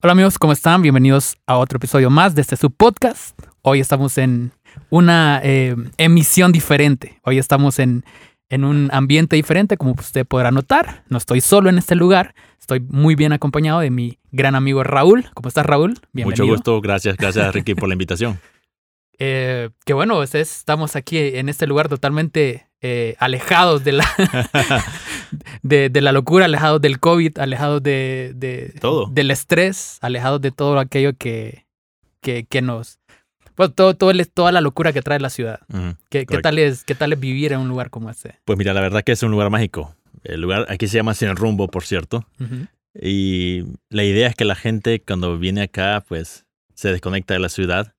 Hola amigos, ¿cómo están? Bienvenidos a otro episodio más de este su podcast. Hoy estamos en una eh, emisión diferente. Hoy estamos en, en un ambiente diferente, como usted podrá notar. No estoy solo en este lugar. Estoy muy bien acompañado de mi gran amigo Raúl. ¿Cómo estás, Raúl? Mucho gusto. Gracias, gracias, Ricky, por la invitación. Eh, que bueno, estamos aquí en este lugar totalmente eh, alejados de la, de, la locura, alejados del COVID, alejados de, todo. del estrés, alejados de todo aquello que, que, que nos... Pues todo, todo, toda la locura que trae la ciudad. ¿Qué, tal es, ¿Qué tal es vivir en un lugar como este? Pues mira, la verdad que es un lugar mágico. El lugar aquí se llama Sin Rumbo, por cierto. Y la idea es que la gente cuando viene acá, pues se desconecta de la ciudad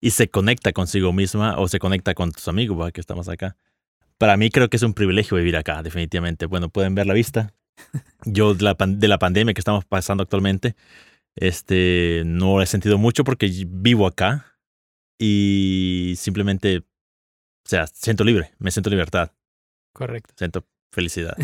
y se conecta consigo misma o se conecta con tus amigos, que estamos acá. Para mí creo que es un privilegio vivir acá, definitivamente. Bueno, pueden ver la vista. Yo de la, de la pandemia que estamos pasando actualmente, este, no he sentido mucho porque vivo acá y simplemente, o sea, siento libre, me siento libertad. Correcto. Siento felicidad.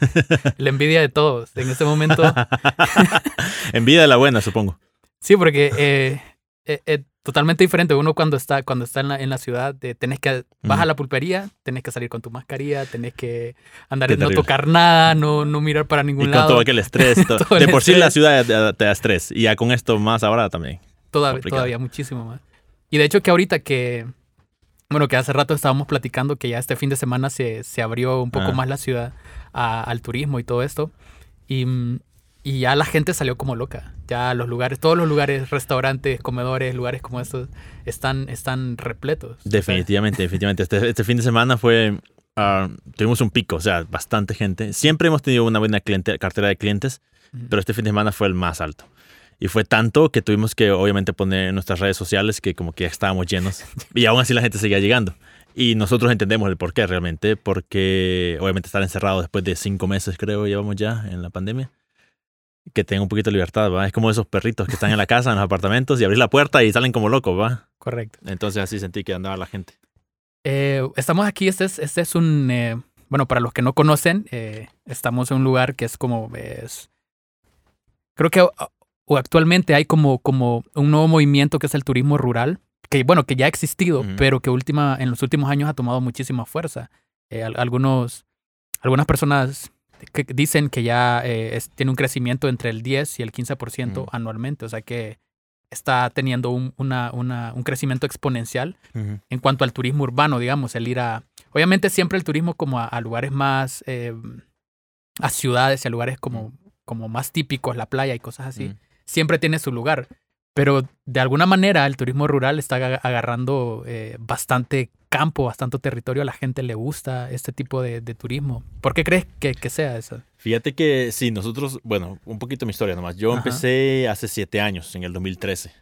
la envidia de todos en este momento. envidia de la buena, supongo. Sí, porque eh, eh, eh, totalmente diferente. Uno cuando está, cuando está en, la, en la ciudad, tenés que, vas a la pulpería, tenés que salir con tu mascarilla, tenés que andar, no tocar nada, no, no mirar para ningún lado. Y con todo aquel estrés. de por sí la ciudad te da estrés. Y ya con esto más ahora también. Todavía, todavía muchísimo más. Y de hecho que ahorita que, bueno, que hace rato estábamos platicando que ya este fin de semana se, se abrió un poco ah. más la ciudad al turismo y todo esto. Y, y, ya la gente salió como loca. Ya los lugares, todos los lugares, restaurantes, comedores, lugares como estos, están, están repletos. Definitivamente, definitivamente. Este, este, fin de semana fue, ah, tuvimos un pico, o sea, bastante gente. Siempre hemos tenido una buena cartera de clientes, pero este fin de semana fue el más alto. Y fue tanto que tuvimos que obviamente poner en nuestras redes sociales que como que ya estábamos llenos. Y aún así la gente seguía llegando. Y nosotros entendemos el por qué realmente, porque obviamente estar encerrado después de cinco meses creo llevamos ya en la pandemia. Que tengan un poquito de libertad, ¿va? Es como esos perritos que están en la casa, en los apartamentos, y abrís la puerta y salen como locos, ¿va? Correcto. Entonces así sentí que andaba la gente. Eh, estamos aquí, este es, este es un, eh, bueno, para los que no conocen, eh, estamos en un lugar que es como, es, creo que o actualmente hay como, como un nuevo movimiento que es el turismo rural, que bueno, que ya ha existido, pero que última, en los últimos años ha tomado muchísima fuerza. Algunos, algunas personas que dicen que ya eh, tiene un crecimiento entre el 10 y el 15% anualmente, o sea que está teniendo un, una, una, un crecimiento exponencial en cuanto al turismo urbano, digamos, el ir a... Obviamente siempre el turismo como a, lugares más... Eh, a ciudades y a lugares como, como más típicos, la playa y cosas así siempre tiene su lugar. Pero de alguna manera el turismo rural está agarrando eh, bastante campo, bastante territorio. A la gente le gusta este tipo de, turismo. ¿Por qué crees que, sea eso? Fíjate que sí, nosotros, bueno, un poquito mi historia nomás. Yo empecé hace siete años, en el 2013.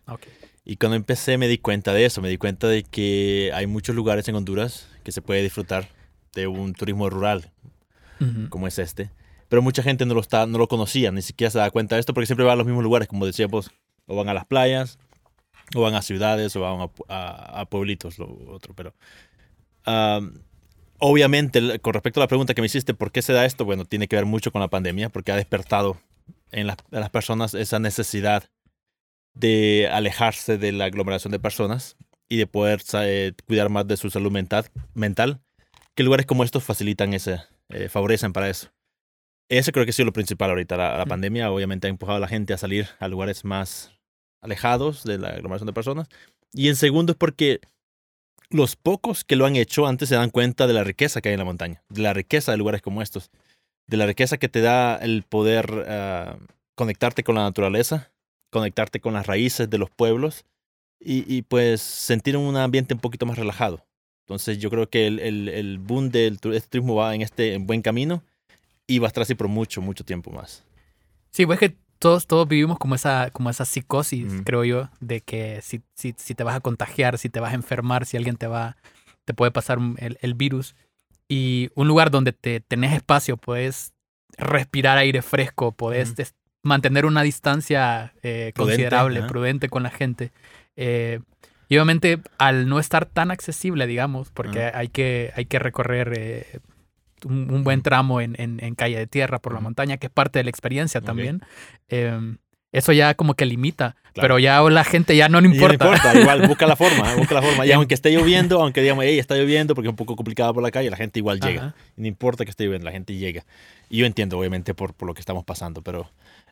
Y cuando empecé me di cuenta de eso, me di cuenta de que hay muchos lugares en Honduras que se puede disfrutar de un turismo rural, como es este. Pero mucha gente no lo, está, no lo conocía, ni siquiera se da cuenta de esto, porque siempre van a los mismos lugares, como decíamos, o van a las playas, o van a ciudades, o van a, pueblitos, lo otro. Pero obviamente, con respecto a la pregunta que me hiciste, ¿por qué se da esto? Bueno, tiene que ver mucho con la pandemia, porque ha despertado en, las personas esa necesidad de alejarse de la aglomeración de personas y de poder cuidar más de su salud mental, mental que lugares como estos facilitan ese, eh, favorecen para eso. Eso creo que ha sido lo principal ahorita. La, pandemia obviamente ha empujado a la gente a salir a lugares más alejados de la aglomeración de personas. Y en segundo es porque los pocos que lo han hecho antes se dan cuenta de la riqueza que hay en la montaña, de la riqueza de lugares como estos, de la riqueza que te da el poder ah, conectarte con la naturaleza, conectarte con las raíces de los pueblos y, pues sentir un ambiente un poquito más relajado. Entonces yo creo que el, el, boom del turismo va en este buen camino y va a estar así por mucho, mucho tiempo más. Sí, pues es que todos, todos vivimos como esa, como esa psicosis, creo yo, de que si, si, si, te vas a contagiar, si te vas a enfermar, si alguien te va, te puede pasar el, el virus. Y un lugar donde te tenés espacio, puedes respirar aire fresco, puedes mantener una distancia eh, considerable, prudente con la gente. Eh, y obviamente al no estar tan accesible, digamos, porque hay, que, hay que recorrer un, buen tramo en, en, calle de tierra por la montaña, que es parte de la experiencia también. Em, eso ya como que limita. Claro. Pero ya la gente ya no le Y no importa. importa, igual busca la forma, busca la forma. Y aunque esté lloviendo, aunque digamos, hey, está lloviendo porque es un poco complicado por la calle, la gente igual llega. Ajá. No importa que esté lloviendo, la gente llega. Y yo entiendo, obviamente, por, por lo que estamos pasando, pero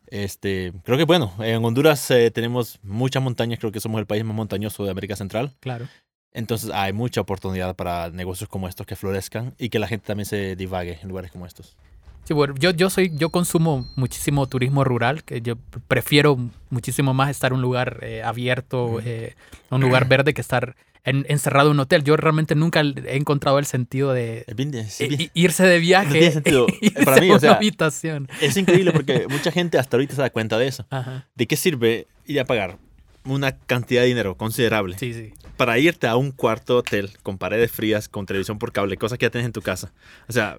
este, creo que bueno, en Honduras eh, tenemos muchas montañas, creo que somos el país más montañoso de América Central. Claro. Entonces hay mucha oportunidad para negocios como estos que florezcan y que la gente también se divague en lugares como estos. Sí, bueno, yo, yo soy, yo consumo muchísimo turismo rural, que yo prefiero muchísimo más estar en un lugar eh, abierto, eh, un lugar verde, que estar en- encerrado en un hotel. Yo realmente nunca he encontrado el sentido de Es, bien- bien- irse de viaje. tiene sentido. irse Para mí, o sea- una habitación. es increíble porque mucha gente hasta ahorita se da cuenta de eso. Ajá. ¿De qué sirve ir a pagar una cantidad de dinero considerable Sí, sí. para irte a un cuarto hotel con paredes frías, con televisión por cable, cosas que ya tienes en tu casa? O sea,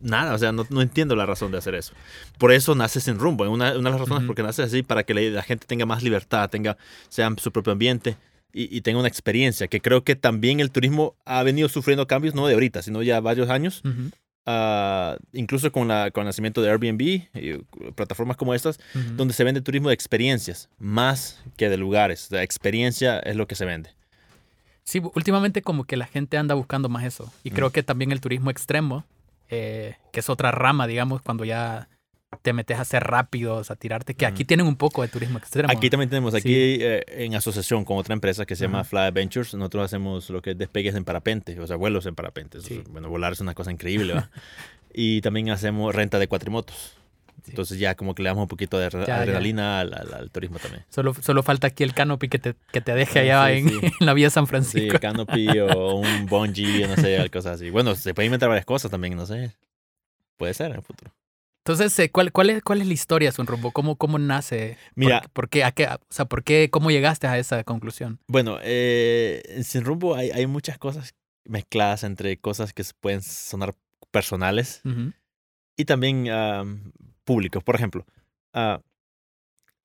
nada, o sea, no, no entiendo la razón de hacer eso. Por eso nace sin rumbo. Una, una de las razones Ujú. por qué nace así, para que la, la gente tenga más libertad, tenga, sea su propio ambiente y, y tenga una experiencia, que creo que también el turismo ha venido sufriendo cambios, no de ahorita, sino ya varios años. Ah, incluso con, la, con el nacimiento de Airbnb y plataformas como estas, donde se vende turismo de experiencias más que de lugares. La experiencia es lo que se vende. Sí, últimamente como que la gente anda buscando más eso. Y creo que también el turismo extremo, eh, que es otra rama, digamos, cuando ya te metes a ser rápidos, a tirarte, que aquí tienen un poco de turismo extremo. Aquí también tenemos, aquí Sí. eh, en asociación con otra empresa que se llama Ajá. Fly Adventures, nosotros hacemos lo que es despegues en parapente, o sea, vuelos en parapente. Sí. Bueno, volar es una cosa increíble, ¿va? y también hacemos renta de cuatrimotos. Sí. Entonces ya como que le damos un poquito de Ya, ya. adrenalina al, al- al turismo también. Solo, solo falta aquí el canopy que te, que te deje Sí, allá sí, en, sí. en la vía San Sí, Francisco. canopy o un bungee, no sé, cosas así. Bueno, se puede inventar varias cosas también, no sé. Puede ser en el futuro. Entonces, eh, ¿cuál, cuál, es, ¿cuál es la historia de rumbo? ¿Cómo, cómo nace? ¿Por- Mira. ¿Por, qué? ¿A qué? O sea, ¿por qué? ¿Cómo llegaste a esa conclusión? Bueno, eh, en Sin Rumbo hay, hay muchas cosas mezcladas entre cosas que pueden sonar personales Ujú, y también am, públicos. Por ejemplo, ah,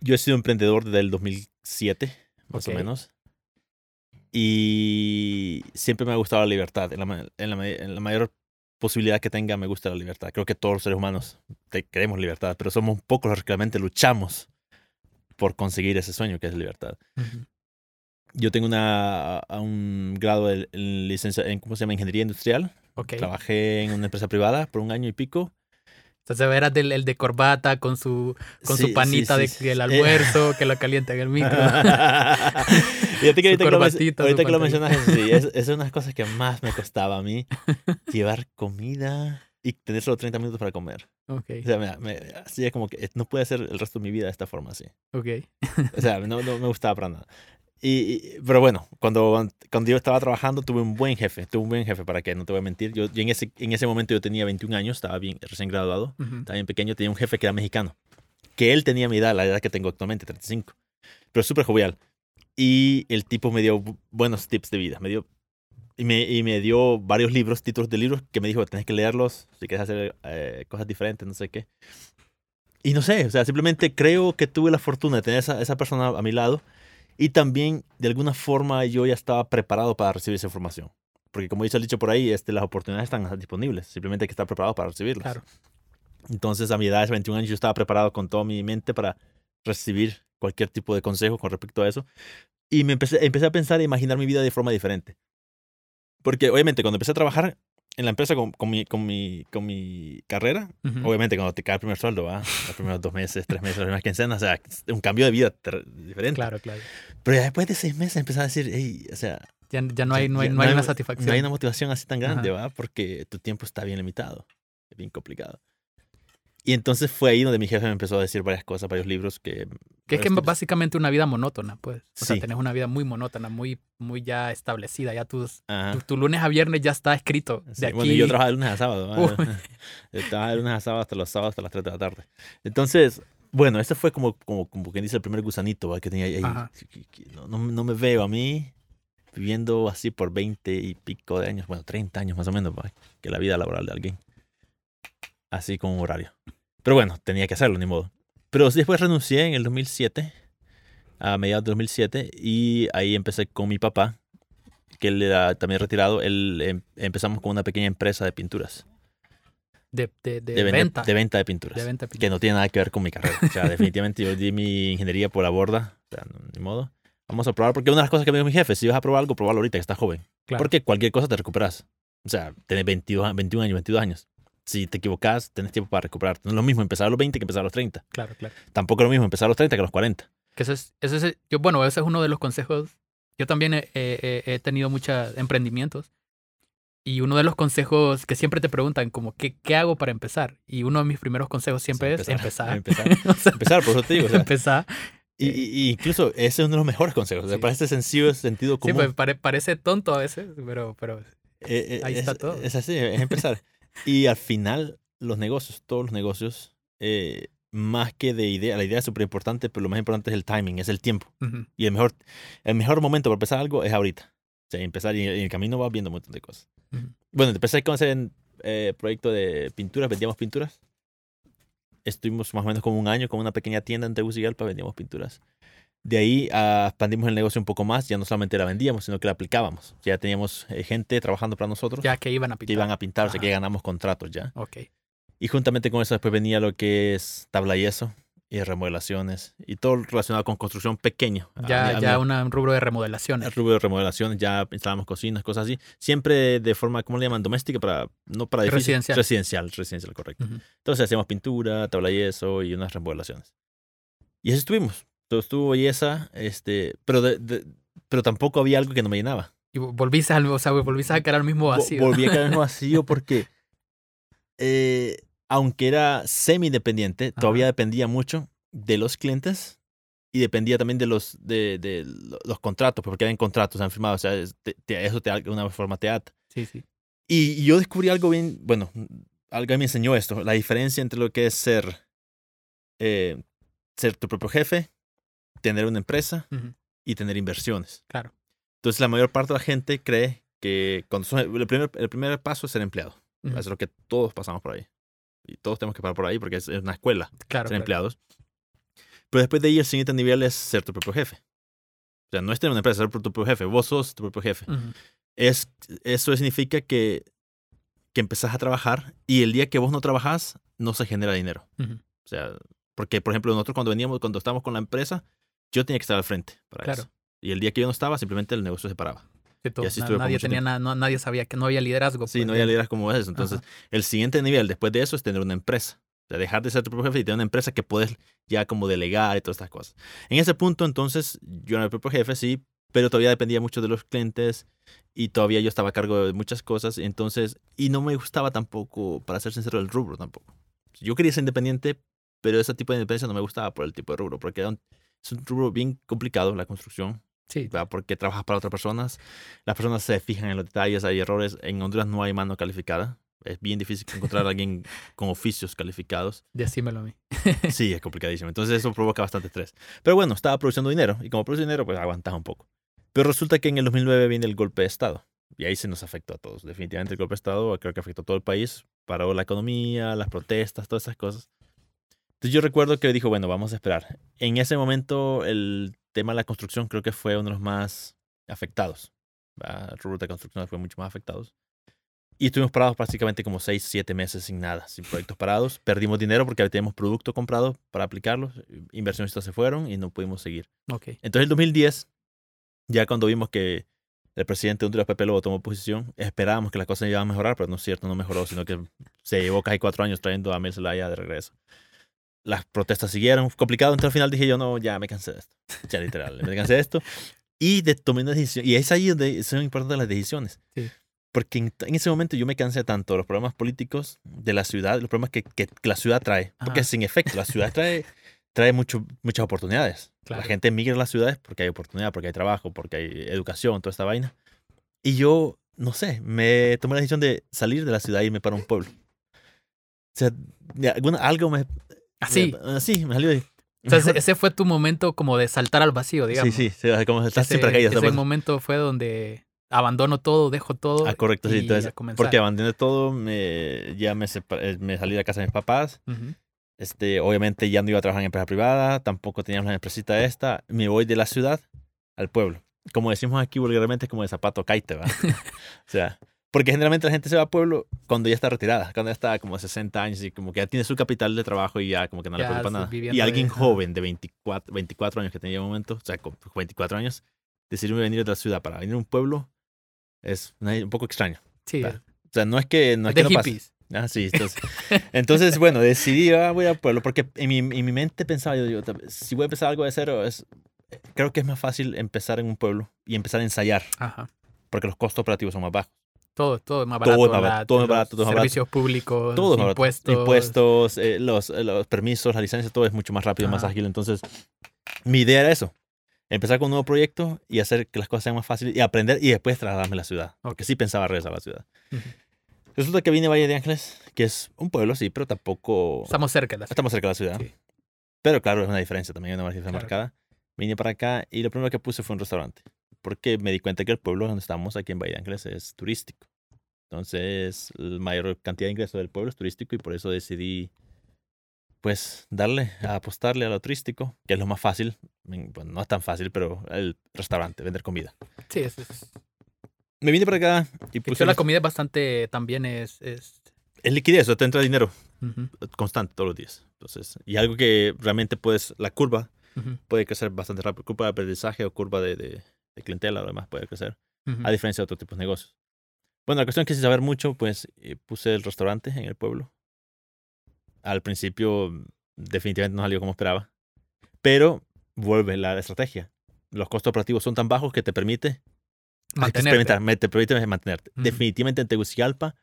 yo he sido emprendedor desde el 2007, más Ok. o menos. Y siempre me ha gustado la libertad. En la, en la en la mayor posibilidad que tenga, me gusta la libertad. Creo que todos los seres humanos queremos libertad, pero somos pocos los que realmente luchamos por conseguir ese sueño que es libertad. ujú. Yo tengo una, a un grado de en licencia en, ¿cómo se llama? Ingeniería industrial. Ok. Trabajé en una empresa privada por un año y pico. Entonces del, el de corbata con su, con Sí, su panita sí, de, sí. del Eh. almuerzo que lo calienta en el micro. Que ahorita, que lo, ahorita que lo mencionas, sí, es, es una de las cosas que más me costaba a mí. Llevar comida y tener solo 30 minutos para comer. ok, O sea, me, me- así es como que no puede ser el resto de mi vida de esta forma así. ok. O sea, no, no me gustaba para nada. Y, y- pero bueno, cuando, cuando yo estaba trabajando tuve un buen jefe, tuve un buen jefe para que no te voy a mentir. Yo, yo en, ese, en ese momento yo tenía 21 años, estaba bien recién graduado, Ujú. estaba bien pequeño, tenía un jefe que era mexicano, que él tenía mi edad, la edad que tengo actualmente, 35, pero súper jovial. Y el tipo me dio bu- buenos tips de vida, me dio y me, y me dio varios libros, títulos de libros que me dijo, tenés que leerlos si quieres hacer eh, cosas diferentes, no sé qué. Y no sé, o sea, simplemente creo que tuve la fortuna de tener esa, esa persona a mi lado y también de alguna forma yo ya estaba preparado para recibir esa información. Porque como dice el dicho por ahí, este, las oportunidades están disponibles, simplemente hay que estar preparado para recibirlas. Claro. Entonces a mi edad de 21 años yo estaba preparado con toda mi mente para recibir cualquier tipo de consejo con respecto a eso. Y me empecé, empecé a pensar e imaginar mi vida de forma diferente. Porque obviamente cuando empecé a trabajar en la empresa con, con, mi, con, mi, con mi carrera, Ujú. obviamente cuando te cae el primer sueldo, ¿va? los primeros dos meses, tres meses, las primeras quincenas, o sea, un cambio de vida diferente. Claro, claro. Pero ya después de seis meses empecé a decir, hey, o sea, Ya, ya no hay, no hay, ya no hay una no satisfacción. hay una motivación así tan grande, Ajá. ¿va? Porque tu tiempo está bien limitado, es bien complicado. Y entonces fue ahí donde mi jefe me empezó a decir varias cosas, varios libros que... Que es que básicamente una vida monótona, pues. O sea, Sí. tenés una vida muy monótona, muy, muy ya establecida. Ya tus, tu, tu lunes a viernes ya está escrito. De Sí, aquí, Bueno, yo trabajaba de lunes a sábado. trabajaba de lunes a sábado hasta los sábados hasta las 3 de la tarde. Entonces, bueno, ese fue como, como, como quien dice el primer gusanito que tenía ahí. No, no, no me veo a mí viviendo así por 20 y pico de años, bueno, 30 años más o menos, ¿va? que la vida laboral de alguien. Así con un horario. Pero bueno, tenía que hacerlo, ni modo. Pero después renuncié en el 2007, a mediados de 2007, y ahí empecé con mi papá, que él era también retirado. Él em- empezamos con una pequeña empresa de pinturas. de, de, de, de, venta. de venta de pinturas. de venta que pintura. no tiene nada que ver con mi carrera. O sea, definitivamente yo di mi ingeniería por la borda. O sea, no, ni modo. Vamos a probar, porque una de las cosas que me dijo mi jefe, si vas a probar algo, probarlo ahorita, que estás joven. Claro. Porque cualquier cosa te recuperas. O sea, tenés 22, a- 21 años, 22 años. Si te equivocas, tenés tiempo para recuperarte. No es lo mismo empezar a los 20 que empezar a los 30. Claro, claro. Tampoco es lo mismo empezar a los 30 que a los 40. Que ese es, ese es- yo, bueno, ese es uno de los consejos. Yo también he, he- he tenido muchos emprendimientos. Y uno de los consejos que siempre te preguntan, como, ¿qué, qué hago para empezar? Y uno de mis primeros consejos siempre Sí, es empezar. Empezar. O sea, empezar, por eso te digo. o sea, empezar. y, y- incluso ese es uno de los mejores consejos. O sea, Sí. para este sencillo sentido Sí, común. pues pare- parece tonto a veces, pero, pero Eh, eh, Ahí es, está todo. Es así, es empezar. Y al final, los negocios, todos los negocios, eh, más que de idea, la idea es súper importante, pero lo más importante es el timing, es el tiempo. Y el mejor, el mejor momento para empezar algo es ahorita. O sea, empezar y, y en el camino vas viendo un montón de cosas. ujú. Bueno, empecé con ese eh, proyecto de pinturas, vendíamos pinturas. Estuvimos más o menos como un año con una pequeña tienda en Tegucigalpa, vendíamos pinturas. De ahí ah, expandimos el negocio un poco más, ya no solamente la vendíamos, sino que la aplicábamos. Ya teníamos eh, gente trabajando para nosotros ya que iban a que pintar. iban a pintar, o sea, que ganamos contratos ya. Ok. Y juntamente con eso después venía lo que es tabla y yeso y remodelaciones y todo relacionado con construcción pequeño. A Ya, a ya una- un rubro de remodelaciones. el rubro de remodelaciones, ya instalamos cocinas, cosas así. Siempre de forma, ¿cómo le llaman? Doméstica, para, no para edificios. Residencial. Residencial, residencial, correcto. Ujú. Entonces hacíamos pintura, tabla y yeso y unas remodelaciones. Y así estuvimos. Todo estuvo belleza, este, pero, de- de- pero tampoco había algo que no me llenaba. Y vo- volviste al, o sea, volviste a caer al mismo vacío. Volví a caer en un vacío porque, eh, aunque era semi-independiente, todavía dependía mucho de los clientes y dependía también de los, de, de lo- los contratos, porque eran contratos, han firmado, o sea, es- te- te- eso te, de alguna forma te ata. Sí, sí. Y, y yo descubrí algo bien, bueno, alguien me enseñó esto, la diferencia entre lo que es ser, eh, ser tu propio jefe, tener una empresa Ujú. y tener inversiones. Claro. Entonces la mayor parte de la gente cree que cuando son- el, primer, el primer paso es ser empleado. Ujú. Es lo que todos pasamos por ahí. Y todos tenemos que pasar por ahí porque es, una escuela Claro. ser claro. empleados. Pero después de ahí el siguiente nivel es ser tu propio jefe. O sea, no es tener una empresa, ser tu propio jefe. Vos sos tu propio jefe. Ujú. Es, eso significa que, que empezás a trabajar y el día que vos no trabajás no se genera dinero. O sea, porque por ejemplo nosotros cuando veníamos, cuando estábamos con la empresa, yo tenía que estar al frente para Claro. eso. Y el día que yo no estaba, simplemente el negocio se paraba. Todo- así estuve por nadie tenía nada, no- nadie sabía que no había liderazgo. Sí, pues, no había liderazgo como eso. Entonces, Ajá. el siguiente nivel después de eso es tener una empresa. O sea, dejar de ser tu propio jefe y tener una empresa que puedes ya como delegar y todas estas cosas. En ese punto, entonces, yo era el propio jefe, sí, pero todavía dependía mucho de los clientes y todavía yo estaba a cargo de muchas cosas. Entonces, y no me gustaba tampoco, para ser sincero, el rubro tampoco. Yo quería ser independiente, pero ese tipo de independencia no me gustaba por el tipo de rubro, porque era un- es un rubro bien complicado, la construcción. Sí, ¿verdad? porque trabajas para otras personas. Las personas se fijan en los detalles, hay errores. En Honduras no hay mano calificada. Es bien difícil encontrar a alguien con oficios calificados. decímelo a mí. Sí, es complicadísimo. Entonces eso provoca bastante estrés. Pero bueno, estaba produciendo dinero y como produce dinero, pues aguantas un poco. Pero resulta que en el 2009 viene el golpe de Estado y ahí se nos afectó a todos. Definitivamente el golpe de Estado creo que afectó a todo el país. Paró la economía, las protestas, todas esas cosas. Entonces yo recuerdo que dijo, bueno, vamos a esperar. En ese momento el tema de la construcción creo que fue uno de los más afectados. El rubro de construcción fue mucho más afectados. Y estuvimos parados prácticamente como 6, 7 meses sin nada, sin proyectos parados. Perdimos dinero porque teníamos producto comprado para aplicarlos. Inversionistas se fueron y no pudimos seguir. Ok. Entonces, en el 2010, ya cuando vimos que el presidente de Honduras, Pepe Lobo, tomó posición, esperábamos que las cosas iban a mejorar, pero no es cierto, no mejoró, sino que se llevó casi cuatro años trayendo a Mel Zelaya de regreso. Las protestas siguieron, fue complicado, entonces al final dije yo, no, ya me cansé de esto. Ya literal, me cansé de esto. Y de, tomé una decisión. Y es ahí donde son importantes las decisiones. Sí. Porque en, en ese momento yo me cansé tanto de los problemas políticos de la ciudad, los problemas que, que la ciudad trae. Porque Ajá. sin efecto, la ciudad trae, trae mucho, muchas oportunidades. Claro. La gente migra a las ciudades porque hay oportunidad, porque hay trabajo, porque hay educación, toda esta vaina. Y yo, no sé, me tomé la decisión de salir de la ciudad y irme para un pueblo. O sea, alguna, algo me... Así. así, me salió de... O sea, ese, fue tu momento como de saltar al vacío, digamos. Sí, sí, sí, como estás Ese, siempre caídas. ese momento fue donde abandono todo, dejo todo. Ah, correcto, sí. Entonces, porque abandoné todo, me, ya me, eh, me salí de la casa de mis papás. Este, obviamente ya no iba a trabajar en empresa privada, tampoco teníamos la empresita esta. Me voy de la ciudad al pueblo. Como decimos aquí vulgarmente, es como de zapato caite, ¿va? o sea, Porque generalmente la gente se va a pueblo cuando ya está retirada, cuando ya está como 60 años y como que ya tiene su capital de trabajo y ya como que no le Ya, preocupa sí, nada. Y alguien de- joven de 24, 24 años que tenía un momento, o sea, con 24 años, decidir venir de la ciudad para venir a un pueblo es un poco extraño. Sí. O sea, no es que no es de que no pase. hippies. Ah, sí, entonces, entonces, bueno, decidí, ah, voy al pueblo, porque en mi, en mi mente pensaba, yo vez, si voy a empezar algo de cero, es, creo que es más fácil empezar en un pueblo y empezar a ensayar, Ajá. porque los costos operativos son más bajos. Todo, todo es más Todo barato. es más barato, la- todo es barato, todo más barato. Servicios públicos, Todo más impuestos. Impuestos, eh, los, eh, los permisos, las licencias, todo es mucho más rápido, más Ajá. ágil. Entonces, mi idea era eso. Empezar con un nuevo proyecto y hacer que las cosas sean más fáciles y aprender y después trasladarme a la ciudad. Porque sí pensaba regresar a la ciudad. Ujú. Resulta que vine a Valle de Ángeles, que es un pueblo, sí, pero tampoco... Estamos cerca de la ciudad. Estamos cerca de la ciudad. Sí. Pero claro, es una diferencia también, hay una diferencia Claro. marcada. Vine para acá y lo primero que puse fue un restaurante. Porque me di cuenta que el pueblo donde estamos, aquí en Bahía Ángeles, es turístico. Entonces, la mayor cantidad de ingresos del pueblo es turístico y por eso decidí, pues, darle, a apostarle a lo turístico, que es lo más fácil. Bueno, no es tan fácil, pero el restaurante, vender comida. Sí, es, es, Me vine para acá y puse... la comida es bastante, también es, es Es liquidez, o te entra dinero ujú, constante todos los días. Entonces, y algo que realmente puedes, la curva ujú, puede crecer bastante rápido. Curva de aprendizaje o curva de, de, de clientela, lo demás puede crecer, a diferencia de otros tipos de negocios. Bueno, la cuestión es que sin saber mucho, pues eh, puse el restaurante en el pueblo. Al principio, mm, definitivamente no salió como esperaba. Pero vuelve la estrategia. Los costos operativos son tan bajos que te permite Mantenerte. experimentar, me- te permite mantenerte. Ujú. Definitivamente en Tegucigalpa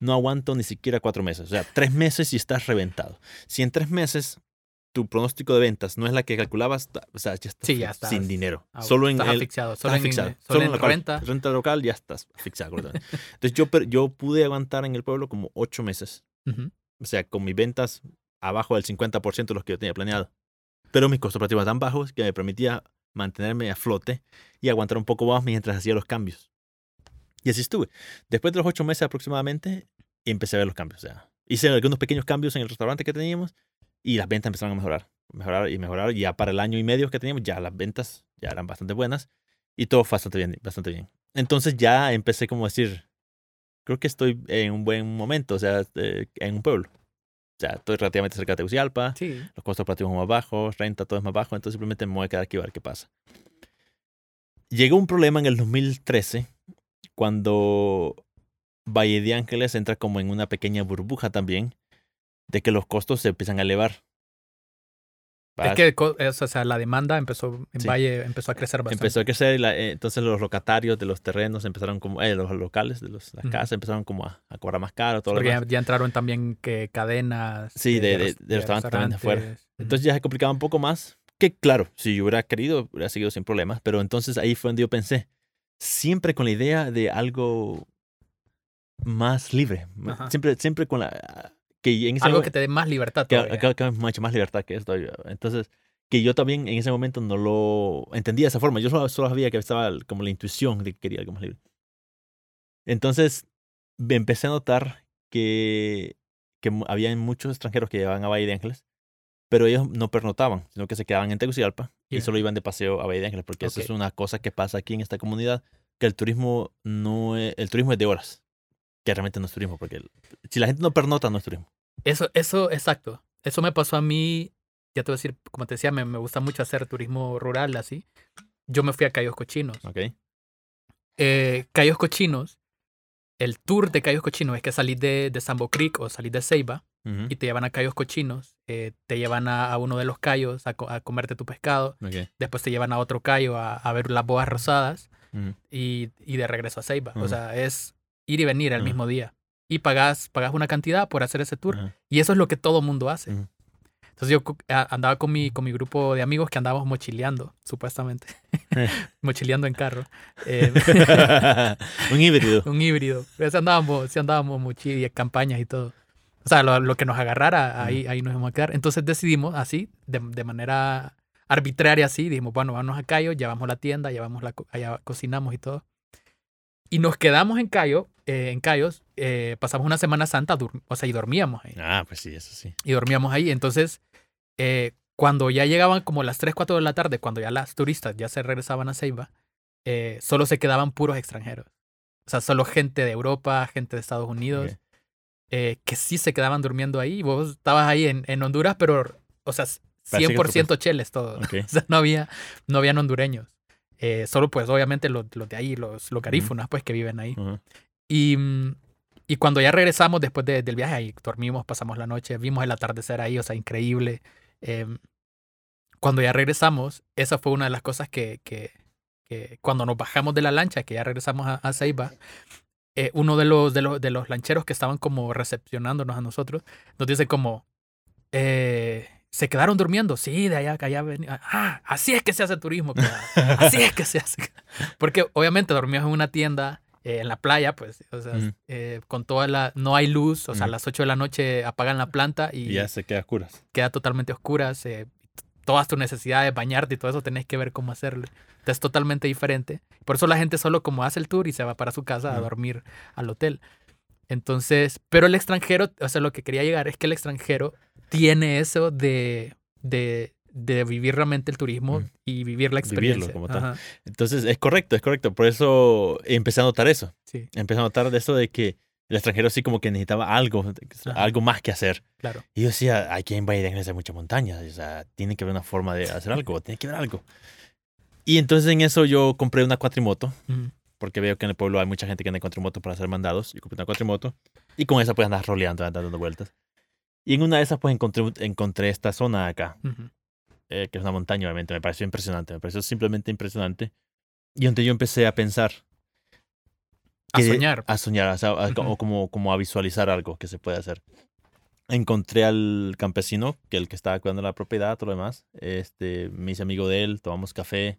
no aguanto ni siquiera cuatro meses. O sea, tres meses y estás reventado. Si en tres meses tu pronóstico de ventas no es la que calculabas, o sea, ya estás, Sí, ya estás sin dinero. Ah, Solo en estás el, asfixiado. estás Solo en, asfixiado. solo en local. renta. Renta local ya estás asfixiado. Entonces yo, yo pude aguantar en el pueblo como ocho meses. O sea, con mis ventas abajo del 50% de los que yo tenía planeado. Pero mis costos operativos tan bajos que me permitía mantenerme a flote y aguantar un poco más mientras hacía los cambios. Y así estuve. Después de los ocho meses aproximadamente, empecé a ver los cambios. O sea, hice algunos pequeños cambios en el restaurante que teníamos y las ventas empezaron a mejorar. Mejorar y mejorar. Ya para el año y medio que teníamos, ya las ventas ya eran bastante buenas y todo fue bastante bien. Bastante bien. Entonces ya empecé como a decir, creo que estoy en un buen momento, o sea, eh, en un pueblo. O sea, estoy relativamente cerca de Tegucigalpa, Sí. los costos operativos son más bajos, renta todo es más bajo, entonces simplemente me voy a quedar aquí a ver qué pasa. Llegó un problema en el 2013 cuando Valle de Ángeles entra como en una pequeña burbuja también de que los costos se empiezan a elevar. Es que o sea, la demanda empezó en Sí. Valle empezó a crecer bastante. Empezó a crecer y la- eh, entonces los locatarios de los terrenos empezaron como, eh, los locales de los, las Ujú. casas empezaron como a, a cobrar más caro, todo lo Porque ya, entraron también que cadenas. Sí, de- de- de restaurantes también de afuera. Entonces ya se complicaba un poco más. Que claro, si yo hubiera querido, hubiera seguido sin problemas. Pero entonces ahí fue donde yo pensé, siempre con la idea de algo más libre. Ajá. Siempre, siempre con la... Que en ese algo momen- que te dé más libertad todavía. que- que es mucho más libertad que esto. Entonces, que yo también en ese momento no lo entendía de esa forma. Yo solo, solo sabía que estaba como la intuición de que quería algo más libre. Entonces, empecé a notar que, que había muchos extranjeros que llegaban a Valle de Ángeles, pero ellos no pernotaban, sino que se quedaban en Tegucigalpa y Yeah. solo iban de paseo a Valle de Ángeles, porque eso Ok. es una cosa que pasa aquí en esta comunidad, que el turismo no es, el turismo es de horas, que realmente no es turismo, porque si la gente no pernota, no es turismo. Eso, eso, exacto. Eso me pasó a mí, ya te voy a decir, como te decía, me, me gusta mucho hacer turismo rural así. Yo me fui a Cayos Cochinos. ¿Ok? Eh, Cayos Cochinos, el tour de Cayos Cochinos es que salís de, de Sambo Creek o salís de Ceiba Ujú, y te llevan a Cayos Cochinos, eh, te llevan a, a uno de los cayos a, a comerte tu pescado, ok, después te llevan a otro cayo a, a ver las boas rosadas ujú. y, y de regreso a Ceiba. O Ujú. sea, es ir y venir el Ujú. mismo día. Y pagas, pagas una cantidad por hacer ese tour. Ajá. Y eso es lo que todo mundo hace. Entonces yo andaba con mi, con mi grupo de amigos que andábamos mochileando, supuestamente. mochileando en carro. Eh, un híbrido. un híbrido. Pero sí andábamos, sí andábamos mochi- y campañas y todo. O sea, lo, lo que nos agarrara, ahí, ahí nos íbamos a quedar. Entonces decidimos así, de, de manera arbitraria así, dijimos, bueno, vamos a Cayo, llevamos la tienda, llevamos la, allá cocinamos y todo. Y nos quedamos en Cayo, eh, en Cayos, eh, pasamos una Semana Santa, o sea, y dormíamos ahí. Ah, pues sí, eso sí. y dormíamos ahí. Entonces, eh, cuando ya llegaban como las 3, 4 de la tarde, cuando ya las turistas ya se regresaban a Ceiba, solo se quedaban puros extranjeros. O sea, solo gente de Europa, gente de Estados Unidos, que sí se quedaban durmiendo ahí. Vos estabas ahí en, en Honduras, pero, o sea, Parece que 100% cheles todo. Ok. O sea, no había, no habían hondureños. Eh, solo pues obviamente los, los de ahí, los, los garífunas pues que viven ahí. Ujú. Y, mm, y cuando ya regresamos después de- del viaje, ahí dormimos, pasamos la noche, vimos el atardecer ahí, o sea, increíble. Em, cuando ya regresamos, esa fue una de las cosas que, que, cuando nos bajamos de la lancha, que ya regresamos a, a Ceiba, eh, uno de los, de, los, de los lancheros que estaban como recepcionándonos a nosotros, nos dice como, eh, ¿se quedaron durmiendo? Sí, de allá, allá venía. Ah, así es que se hace turismo. Así es que se hace. Porque obviamente dormíamos en una tienda eh, en la playa, pues, o sea, eh, con toda la, no hay luz, o sea, a las 8 de la noche apagan la planta y, Y ya se queda a curas. queda totalmente oscura, se- todas tus necesidades, bañarte y todo eso, tenés que ver cómo hacerlo. Entonces, es totalmente diferente. Por eso la gente solo como hace el tour y se va para su casa a dormir al hotel. Entonces, pero el extranjero, o sea, lo que quería llegar es que el extranjero tiene eso de, de, de vivir realmente el turismo Mm. y vivir la Vivirlo experiencia. como tal. Ajá, Entonces, es correcto, es correcto. Por eso empecé a notar eso. sí, Empecé a notar de eso de que el extranjero sí como que necesitaba algo, Ajá. algo más que hacer. claro. Y yo decía, ¿a quién va a ir a Grecia? Hay muchas montañas. O sea, tiene que haber una forma de hacer algo, tiene que haber algo. Y entonces en eso yo compré una cuatrimoto, porque veo que en el pueblo hay mucha gente que anda en cuatrimoto para hacer mandados. Yo compré una cuatrimoto y con esa pues andar roleando, andar dando vueltas. Y en una de esas pues encontré, encontré esta zona acá, Ujú. Eh, que es una montaña obviamente. Me pareció impresionante, me pareció simplemente impresionante. Y entonces yo empecé a pensar, A que- soñar. a soñar, o, sea, a- Ujú. o como, como a visualizar algo que se puede hacer. Encontré al campesino, que el que estaba cuidando la propiedad, todo lo demás. Este, me hice amigo de él, tomamos café,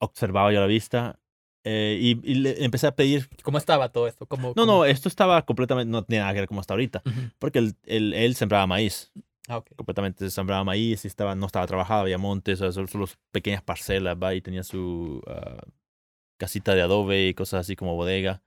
observaba yo la vista eh, y, y le empecé a pedir. ¿Cómo estaba todo esto? ¿Cómo, No, cómo- no, esto estaba completamente, no tenía nada que ver como hasta ahorita, Ujú. porque él, él, él sembraba maíz, Ah, ok. completamente sembraba maíz y estaba, no estaba trabajado, había montes, o sea, solo, solo pequeñas parcelas, va, y tenía su ah, casita de adobe y cosas así como bodega.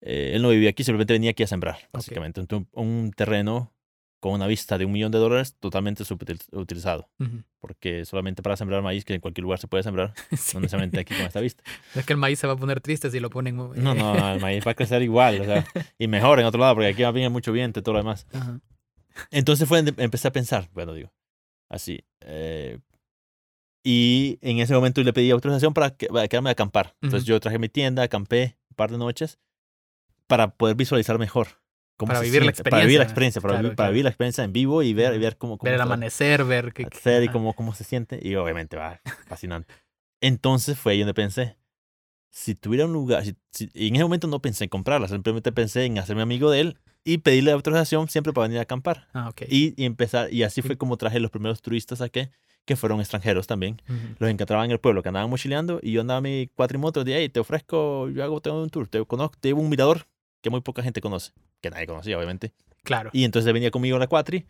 Eh, él no vivía aquí, simplemente venía aquí a sembrar, básicamente. Entonces, un, terreno con una vista de un millón de dólares totalmente subutilizado, Ujú. porque solamente para sembrar maíz, que en cualquier lugar se puede sembrar, Sí. no necesariamente aquí con esta vista. Es que el maíz se va a poner triste si lo ponen. eh, No, no, no, el maíz va a crecer igual, o sea, y mejor en otro lado, porque aquí va bien mucho viento y todo lo demás. Ajá. Entonces fue, donde empecé a pensar, bueno, digo, así. eh, y en ese momento le pedí autorización para, que, para quedarme a acampar. Entonces Ujú. yo traje mi tienda, acampé un par de noches para poder visualizar mejor. Cómo Para vivir la siente, Para vivir la experiencia. para, Claro, vivir, para claro. vivir la experiencia en vivo y ver, y ver cómo, cómo Ver el amanecer, ver que- hacer y cómo, cómo se siente. Y obviamente va, fascinante. Entonces fue ahí donde pensé, si tuviera un lugar, si- si- y en ese momento no pensé en comprarla, simplemente pensé en hacerme amigo de él y pedirle autorización siempre para venir a acampar. Ah, ok. Y, y empezar, y así Sí. fue como traje los primeros turistas aquí, que fueron extranjeros también. Ujú. Los encontraba en el pueblo, que andaban mochileando, y yo andaba a mi cuatrimoto de ahí, te ofrezco, yo hago tengo un tour, te conozco, te llevo un mirador que muy poca gente conoce, que nadie conocía, obviamente. Claro. Y entonces venía conmigo a la cuatri,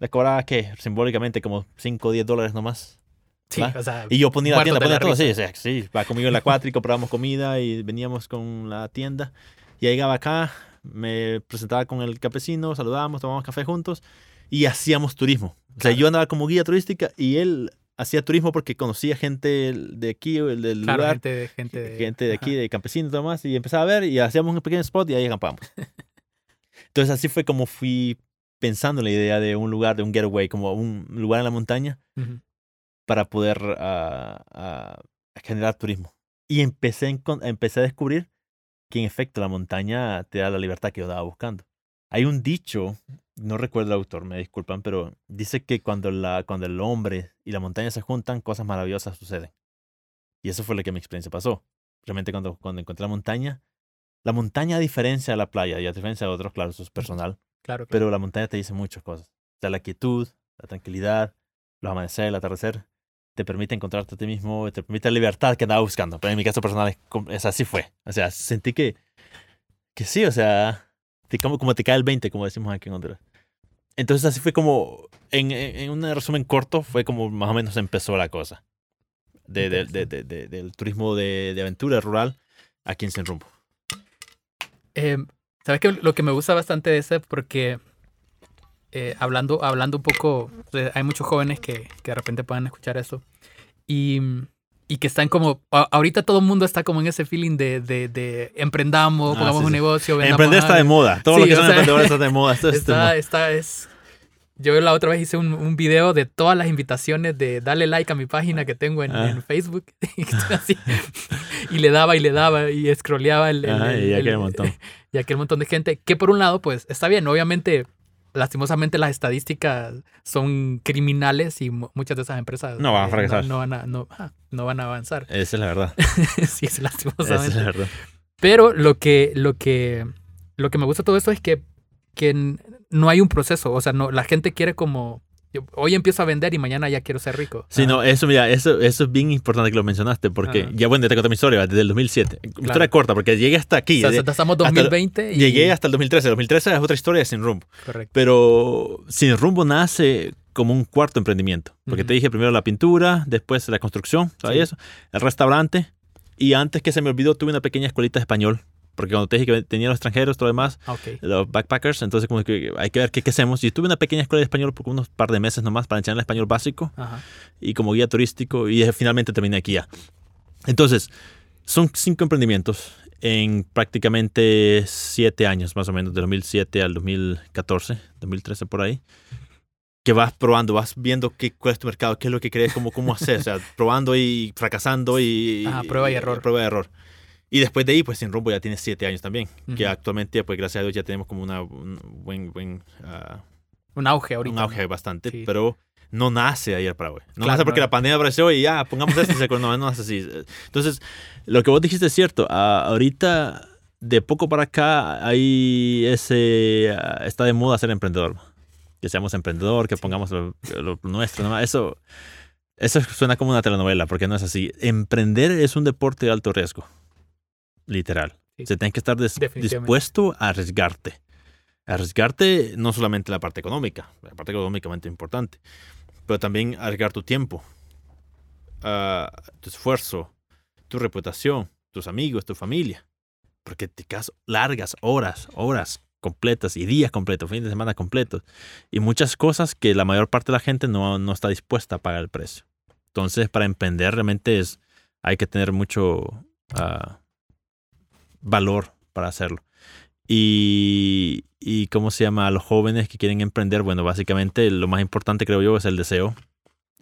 le cobraba, que Simbólicamente como 5 o 10 dólares nomás. Sí, o sea, Y yo ponía la tienda, la ponía todo, sí, sea, sí, va conmigo en la cuatri, comprábamos comida y veníamos con la tienda. Y llegaba acá, me presentaba con el campesino, saludábamos, tomábamos café juntos y hacíamos turismo. O sea, Claro. yo andaba como guía turística y él hacía turismo porque conocía gente de aquí, el del claro, lugar, gente de, gente de, gente de aquí, ajá. de campesinos y todo más, y empezaba a ver y hacíamos un pequeño spot y ahí acampamos. Entonces así fue como fui pensando en la idea de un lugar, de un getaway, como un lugar en la montaña para poder ah, generar turismo. Y empecé, empecé a descubrir que en efecto la montaña te da la libertad que yo estaba buscando. Hay un dicho, no recuerdo el autor, me disculpan, pero dice que cuando, la, cuando el hombre y la montaña se juntan, cosas maravillosas suceden. Y eso fue lo que mi experiencia pasó. Realmente cuando, cuando encontré la montaña, la montaña a diferencia de la playa y a diferencia de otros, claro, eso es personal, Claro, claro. pero la montaña te dice muchas cosas. O sea, la quietud, la tranquilidad, los amaneceres, el atardecer, te permite encontrarte a ti mismo, te permite la libertad que andaba buscando. Pero en mi caso personal, es, así fue. O sea, sentí que, que sí, o sea, te- como, como te cae el 20, como decimos aquí en Honduras. Entonces así fue como, en, en, en un resumen corto, fue como más o menos empezó la cosa. De, de- de- de- de- del turismo de, de aventura rural aquí en Sin Rumbo. Eh, ¿Sabes qué? Lo que me gusta bastante de ese, porque eh, hablando, hablando un poco, hay muchos jóvenes que, que de repente puedan escuchar eso. Y, y que están como, a- ahorita todo el mundo está como en ese feeling de, de, de emprendamos, Ah, pongamos sí, un sí. negocio. Emprender está de moda. Todo Sí, lo que son sea, emprendedores está de moda. Esto. Está, está, es... Yo la otra vez hice un, un video de todas las invitaciones de dale like a mi página que tengo en, Ah. en Facebook. Y así. y le daba y le daba y scrolleaba el, el- Ajá, y el- el- que hay un montón. y aquel montón de gente que por un lado pues está bien obviamente lastimosamente las estadísticas son criminales y mu- muchas de esas empresas No van a eh, fracasar. no, van a no, ah, no van a avanzar Esa es la verdad. sí es Esa lastimosamente es la verdad. pero lo que lo que lo que me gusta de todo esto es que que no hay un proceso o sea no la gente quiere como hoy empiezo a vender y mañana ya quiero ser rico Sí, Ah, no, eso, mira, eso, eso es bien importante que lo mencionaste, porque Ajá. ya, bueno, te conté mi historia, desde el 2007. Historia corta, porque llegué hasta aquí. o sea, estamos hasta- 2020 y Llegué hasta el 2013. El 2013 es otra historia Sin Rumbo. correcto Pero Sin Rumbo nace como un cuarto emprendimiento. Porque Ujú. te dije primero la pintura, después la construcción, ¿sabes Sí. eso? El restaurante. Y antes que se me olvidó, tuve una pequeña escuelita de español. Porque cuando te dije que tenía los extranjeros, todo lo demás, Ah, ok los backpackers, entonces como que hay que ver qué, qué hacemos. Y tuve una pequeña escuela de español por unos par de meses nomás para enseñar el español básico ajá y como guía turístico y finalmente terminé aquí ya. Entonces, son cinco emprendimientos en prácticamente siete años más o menos, de 2007 al 2014, 2013 por ahí, que vas probando, vas viendo qué, cuál es tu mercado, qué es lo que crees, cómo, cómo hacer, o sea, probando y fracasando y... Ajá, prueba y error. Prueba y error. Y después de ahí, pues Sin Rumbo ya tiene siete años también, que Ujú. actualmente, pues gracias a Dios, ya tenemos como una, un buen, buen ah, un auge ahorita un ¿no? auge bastante, Sí. pero no nace ayer para hoy. No Claro, nace porque no. la pandemia apareció y ya, pongamos esto y se no, no nace así. Entonces, lo que vos dijiste es cierto. Ah, ahorita, de poco para acá, hay ese, ah, está de moda ser emprendedor. Que seamos emprendedor, que pongamos lo, lo nuestro. ¿no? Eso, eso suena como una telenovela, porque no es así. Emprender es un deporte de alto riesgo. Literal. Sí. Se tiene que estar des- dispuesto a arriesgarte. Arriesgarte no solamente la parte económica, la parte económicamente importante, pero también arriesgar tu tiempo, ah, tu esfuerzo, tu reputación, tus amigos, tu familia. Porque te quedas largas horas, horas completas y días completos, fines de semana completos. Y muchas cosas que la mayor parte de la gente no, no está dispuesta a pagar el precio. Entonces, para emprender realmente es, hay que tener mucho ah, valor para hacerlo. Y, y cómo se llama a los jóvenes que quieren emprender, bueno, básicamente lo más importante creo yo es el deseo,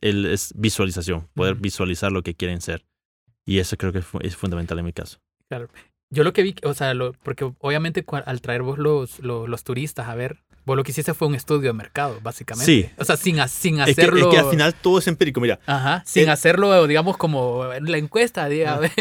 el, es visualización, poder visualizar lo que quieren ser. Y eso creo que es fu- es fundamental en mi caso. Yo lo que vi, o sea, lo- porque obviamente al traer vos los, los, los turistas a ver, vos lo que hiciste fue un estudio de mercado, básicamente. Sí. O sea, sin, sin Es que, hacerlo. es que al final todo es empírico. Mira, Ajá, sin el- hacerlo, digamos, como la encuesta, diga, a ver,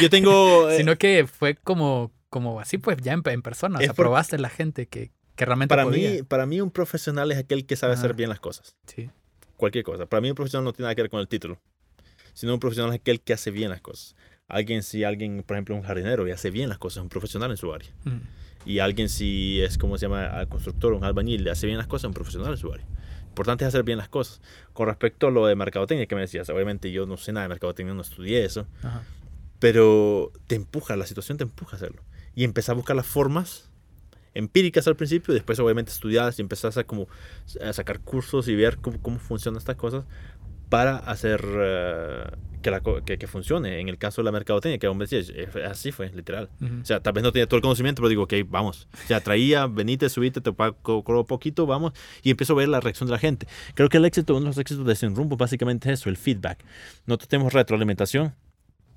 yo tengo... eh, sino que fue como, como así, pues ya en, en persona. O sea, por- probaste la gente que, que realmente para, podía. mí, para mí un profesional es aquel que sabe hacer Ajá. bien las cosas. Sí. Cualquier cosa. Para mí un profesional no tiene nada que ver con el título, sino un profesional es aquel que hace bien las cosas. Alguien, si alguien, por ejemplo, un jardinero y hace bien las cosas, es un profesional en su área. Mm. Y alguien si es como se llama al constructor, un albañil, le hace bien las cosas, un profesional en su área. Importante es hacer bien las cosas. Con respecto a lo de mercadotecnia que me decías, obviamente yo no sé nada de mercadotecnia, no estudié eso, Ajá. pero te empuja, la situación te empuja a hacerlo. Y empezar a buscar las formas empíricas al principio, después obviamente estudiadas y empezás a como a sacar cursos y ver cómo, cómo funcionan estas cosas para hacer eh, que, la, que, que funcione. En el caso de la mercadotecnia, que hombre decía, eh, así fue, literal. Ujú. O sea, tal vez no tenía todo el conocimiento, pero digo, ok, vamos. O sea, traía, venite, subite, te pago poquito, vamos. Y empiezo a ver la reacción de la gente. Creo que el éxito, uno de los éxitos de Sin Rumbo, básicamente es eso, el feedback. Nosotros tenemos retroalimentación.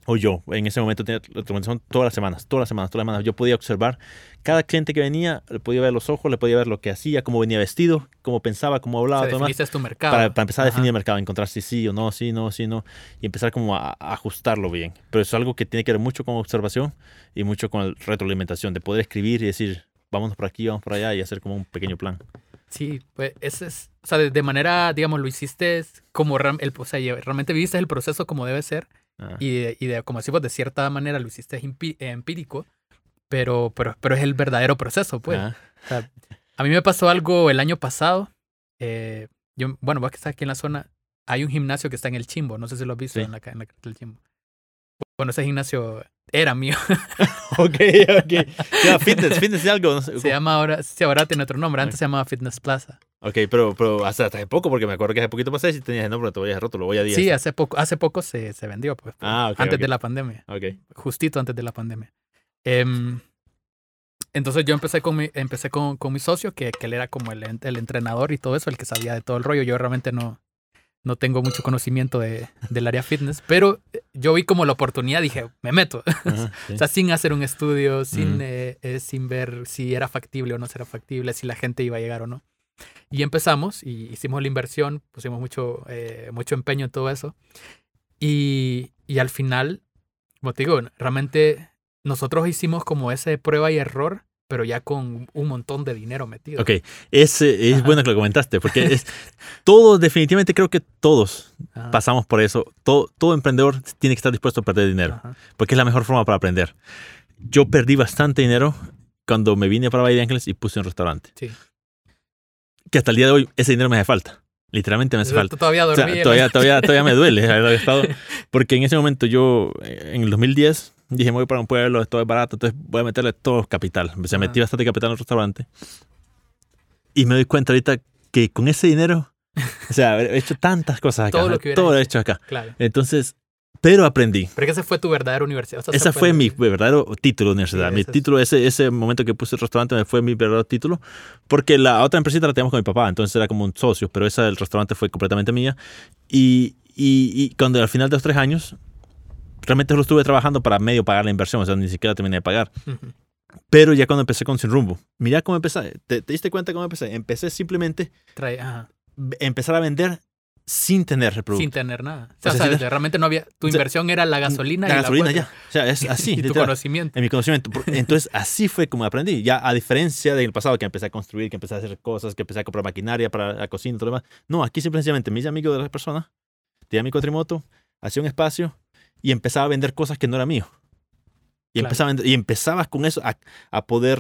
O yo, en ese momento tenía retroalimentación todas las semanas, todas las semanas, todas las semanas. Yo podía observar cada cliente que venía, le podía ver los ojos, le podía ver lo que hacía, cómo venía vestido, cómo pensaba, cómo O hablaba, sea, todo definiste tu mercado. para, para empezar a Ajá. definir el mercado, encontrar si sí o no, sí, no, sí, no, y empezar como a, a ajustarlo bien. Pero eso es algo que tiene que ver mucho con observación y mucho con el retroalimentación, de poder escribir y decir, vámonos por aquí, vamos por allá y hacer como un pequeño plan. Sí, pues ese es, o sea, de, manera, digamos, lo hiciste como, el, o sea, realmente viviste el proceso como debe ser Ah, y de, y de como decimos, de cierta manera lo hiciste empírico, pero, pero, pero es el verdadero proceso, pues. ah, O sea, a mí me pasó algo el año pasado. eh, yo, bueno, vos que estás aquí en la zona, hay un gimnasio que está en el Chimbo. No sé si lo has visto Sí. en la, en la del Chimbo. Bueno, ese gimnasio era mío. ok, ok. Ya, fitness, fitness de algo. No sé, Se llama ahora, sí, ahora tiene otro nombre. Antes Ok. se llamaba Fitness Plaza. Ok, pero, pero hasta, hasta hace poco, porque me acuerdo que hace poquito pasé y tenías no, pero te voy a roto, lo voy a 10. Sí, hace poco, hace poco se, se vendió, pues. Ah, ok, antes de la pandemia. Ok. Justito antes de la pandemia. Em, entonces yo empecé con mi, empecé con, con mi socio, que, que él era como el, el entrenador y todo eso, el que sabía de todo el rollo. Yo realmente no, no tengo mucho conocimiento de, del área fitness, pero eh, yo vi como la oportunidad, dije, me meto. Ajá, sí. O sea, sin hacer un estudio, sin, eh, eh, sin ver si era factible o no era factible, si la gente iba a llegar o no. Y empezamos y hicimos la inversión, pusimos mucho, eh, mucho empeño en todo eso. Y, y al final, como te digo, realmente nosotros hicimos como ese prueba y error, pero ya con un montón de dinero metido. Ok, es Ajá. bueno que lo comentaste, porque es, todos, definitivamente creo que todos Ajá, pasamos por eso. Todo, todo emprendedor tiene que estar dispuesto a perder dinero, ajá. porque es la mejor forma para aprender. Yo perdí bastante dinero cuando me vine para Valle de Ángeles y puse un restaurante. Sí. Que hasta el día de hoy ese dinero me hace falta. Literalmente me hace falta. Todavía O sea, dormí. todavía, todavía, todavía me duele haber estado. Porque en ese momento yo, eh, en el 2010, dije, me voy para un pueblo, esto es barato, entonces voy a meterle todo capital. O sea, Ajá. metí bastante capital en el restaurante. Y me doy cuenta ahorita que con ese dinero, o sea, he hecho tantas cosas acá. Todo lo que todo lo he hecho acá. Claro. Entonces, pero aprendí. Pero que esa fue tu verdadera universidad. o sea, esa fue el- mi verdadero título de universidad. Sí, mi es- título, ese, ese momento que puse el restaurante fue mi verdadero título, porque la otra empresita la teníamos con mi papá, entonces era como un socio, pero esa del restaurante fue completamente mía. Y, y, y cuando al final de los tres años, realmente lo estuve trabajando para medio pagar la inversión, o sea, ni siquiera terminé de pagar. Ujú. Pero ya cuando empecé con Sin Rumbo, mira cómo empecé, ¿te, te diste cuenta cómo empecé? Empecé simplemente Trae- ajá, empezar a vender sin tener el producto. sin tener nada. O sea, O sea, sin- realmente no había. Tu o sea, inversión era la gasolina la y gasolina la ya. O sea, es así. y tu literal. conocimiento. en mi conocimiento. Entonces, así fue como aprendí. Ya a diferencia del pasado, que empecé a construir, que empecé a hacer cosas, que empecé a comprar maquinaria para la cocina y todo lo demás. No, aquí simplemente me hice amigo de las personas, tenía mi cuatrimoto, hacía un espacio y empezaba a vender cosas que no era mío. Y, Claro. empezaba y empezabas con eso a, a poder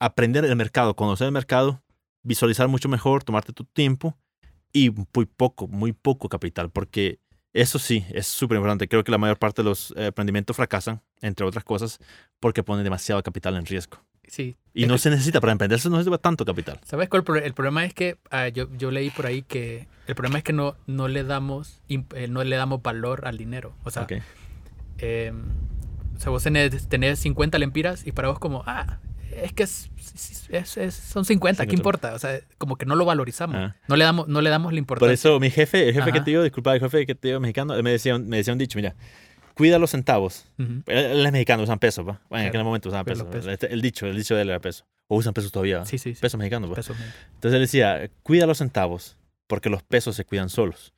aprender el mercado, conocer el mercado, visualizar mucho mejor, tomarte tu tiempo y muy poco, muy poco capital, porque eso sí, es súper importante. Creo que la mayor parte de los eh, emprendimientos fracasan, entre otras cosas, porque ponen demasiado capital en riesgo. Sí. Y no que- se necesita, para emprender se no necesita tanto capital. ¿Sabes cuál? el pro- El problema es que ah, yo, yo leí por ahí que el problema es que no, no, le damos, eh, no le damos valor al dinero. O sea, eh, o sea vos tenés, tenés 50 lempiras y para vos como, ah, es que es, es- es- son 50, ¿qué 50. importa? O sea, como que no lo valorizamos. Ah. No, le damos, no le damos la Por importancia. eso mi jefe, el jefe que Ajá. te digo, disculpa, el jefe que te digo mexicano, me decía, un- me decía un dicho, mira, cuida los centavos. Ujú. Él, él es mexicano, usan pesos, ¿va? Bueno, en Claro, aquel momento usaban pesos. pesos. Este- El dicho, el dicho de él era peso. O usan pesos todavía. Sí, sí, sí. Pesos mexicanos, ¿va? Pesos. Entonces él decía, cuida los centavos, porque los pesos se cuidan solos.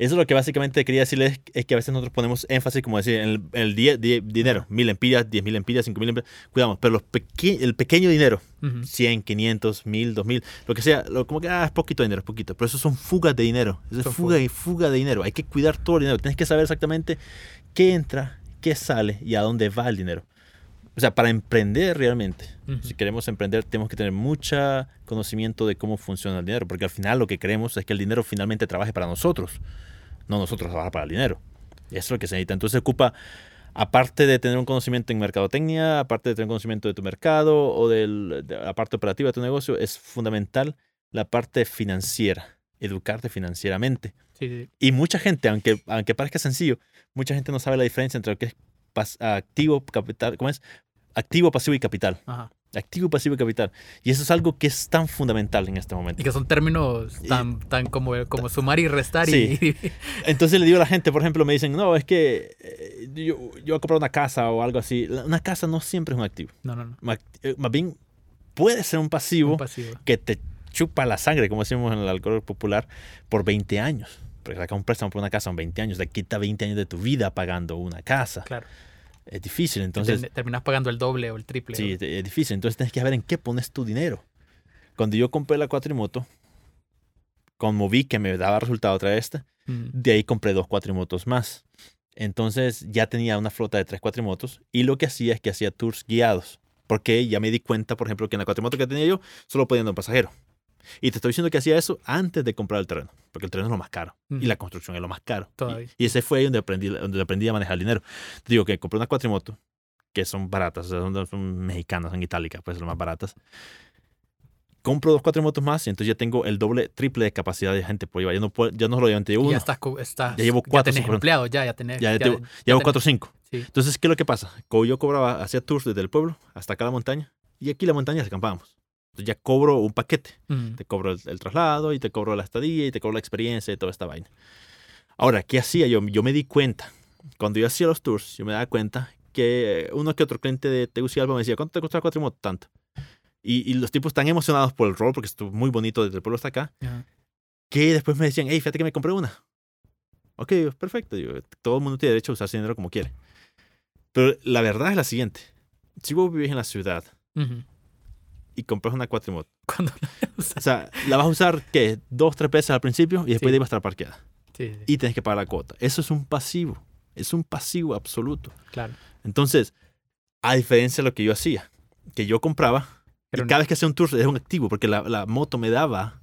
Eso es lo que básicamente quería decirles, es que a veces nosotros ponemos énfasis, como decir, en el, en el die- die- dinero, mil lempiras, diez mil lempiras, cinco mil lempiras, cuidamos, pero los peque- el pequeño dinero, Ujú. 100, 500, 1000, 2000, lo que sea, lo- como que ah, es poquito dinero, es poquito, pero eso son fugas de dinero, eso es Son fuga y fuga de dinero, hay que cuidar todo el dinero, tienes que saber exactamente qué entra, qué sale y a dónde va el dinero. O sea, para emprender realmente, Ujú. si queremos emprender, tenemos que tener mucho conocimiento de cómo funciona el dinero, porque al final lo que queremos es que el dinero finalmente trabaje para nosotros, no nosotros trabajar para el dinero. Y eso es lo que se necesita. Entonces se ocupa, aparte de tener un conocimiento en mercadotecnia, aparte de tener conocimiento de tu mercado o del- de la parte operativa de tu negocio, es fundamental la parte financiera, educarte financieramente. Sí, sí. Y mucha gente, aunque, aunque parezca sencillo, mucha gente no sabe la diferencia entre lo que es activo, capital, ¿cómo es? Activo, pasivo y capital. Ajá. Activo, pasivo y capital. Y eso es algo que es tan fundamental en este momento. Y que son términos tan, tan como, como sumar y restar Sí. y, Entonces le digo a la gente, por ejemplo, me dicen, no, es que eh, yo, yo voy a comprar una casa o algo así. Una casa no siempre es un activo. No, no, no. Eh, Más bien puede ser un pasivo Un pasivo. que te chupa la sangre, como decimos en el alcohol popular, por 20 años. Porque sacar un préstamo por una casa en 20 años, te quita 20 años de tu vida pagando una casa. Claro. Es difícil, entonces... Termi- terminas pagando el doble o el triple. Sí, es difícil. Entonces tienes que saber en qué pones tu dinero. Cuando yo compré la cuatrimoto, como vi que me daba resultado otra esta, Mm. de ahí compré dos cuatrimotos más. Entonces ya tenía una flota de tres cuatrimotos y lo que hacía es que hacía tours guiados. Porque ya me di cuenta, por ejemplo, que en la cuatrimoto que tenía yo solo podía andar un pasajero. Y te estoy diciendo que hacía eso antes de comprar el terreno, porque el terreno es lo más caro y Ujú. la construcción es lo más caro. Y-. Y, ese fue ahí donde aprendí, donde aprendí a manejar el dinero. Te digo que compré una cuatrimoto, que son baratas, o sea, son, son mexicanas, son itálicas, pues son las más baratas. compro dos cuatrimotos más y entonces ya tengo el doble, triple de capacidad de gente por llevar. Ya no, puedo, ya no lo llevo uno. ya estás, estás- Ya llevo cuatro, tenés cinco- empleados, ya, ya tenés. ya, ya, tengo- ya llevo tenés- cuatro o cinco. sí. Entonces, ¿qué es lo que pasa? Como yo cobraba, hacía tours desde el pueblo hasta acá la montaña y aquí la montaña acampábamos. Entonces ya cobro un paquete. Mm, Te cobro el, el traslado y te cobro la estadía y te cobro la experiencia y toda esta vaina. Ahora, ¿qué hacía yo? Yo me di cuenta, cuando yo hacía los tours, yo me daba cuenta que uno que otro cliente de Tegucigalpa me decía, ¿cuánto te costó la cuatrimoto? Tanto. Y, y los tipos están emocionados por el rol, porque estuvo muy bonito desde el pueblo hasta acá, ajá. que después me decían, hey, fíjate que me compré una. Ok, perfecto. digo, todo el mundo tiene derecho a usar ese dinero como quiere. Pero la verdad es la siguiente. Si vos vivís en la ciudad Ujú. Y compras una cuatrimoto, Cuando o sea, la vas a usar, ¿qué? Dos, tres veces al principio y después Sí. de ahí va a estar parqueada. Sí, sí, y tienes que pagar la cuota. Eso es un pasivo. Es un pasivo absoluto. claro. Entonces, a diferencia de lo que yo hacía, que yo compraba, Pero y cada vez que hacía un tour era un activo, porque la, la moto me daba,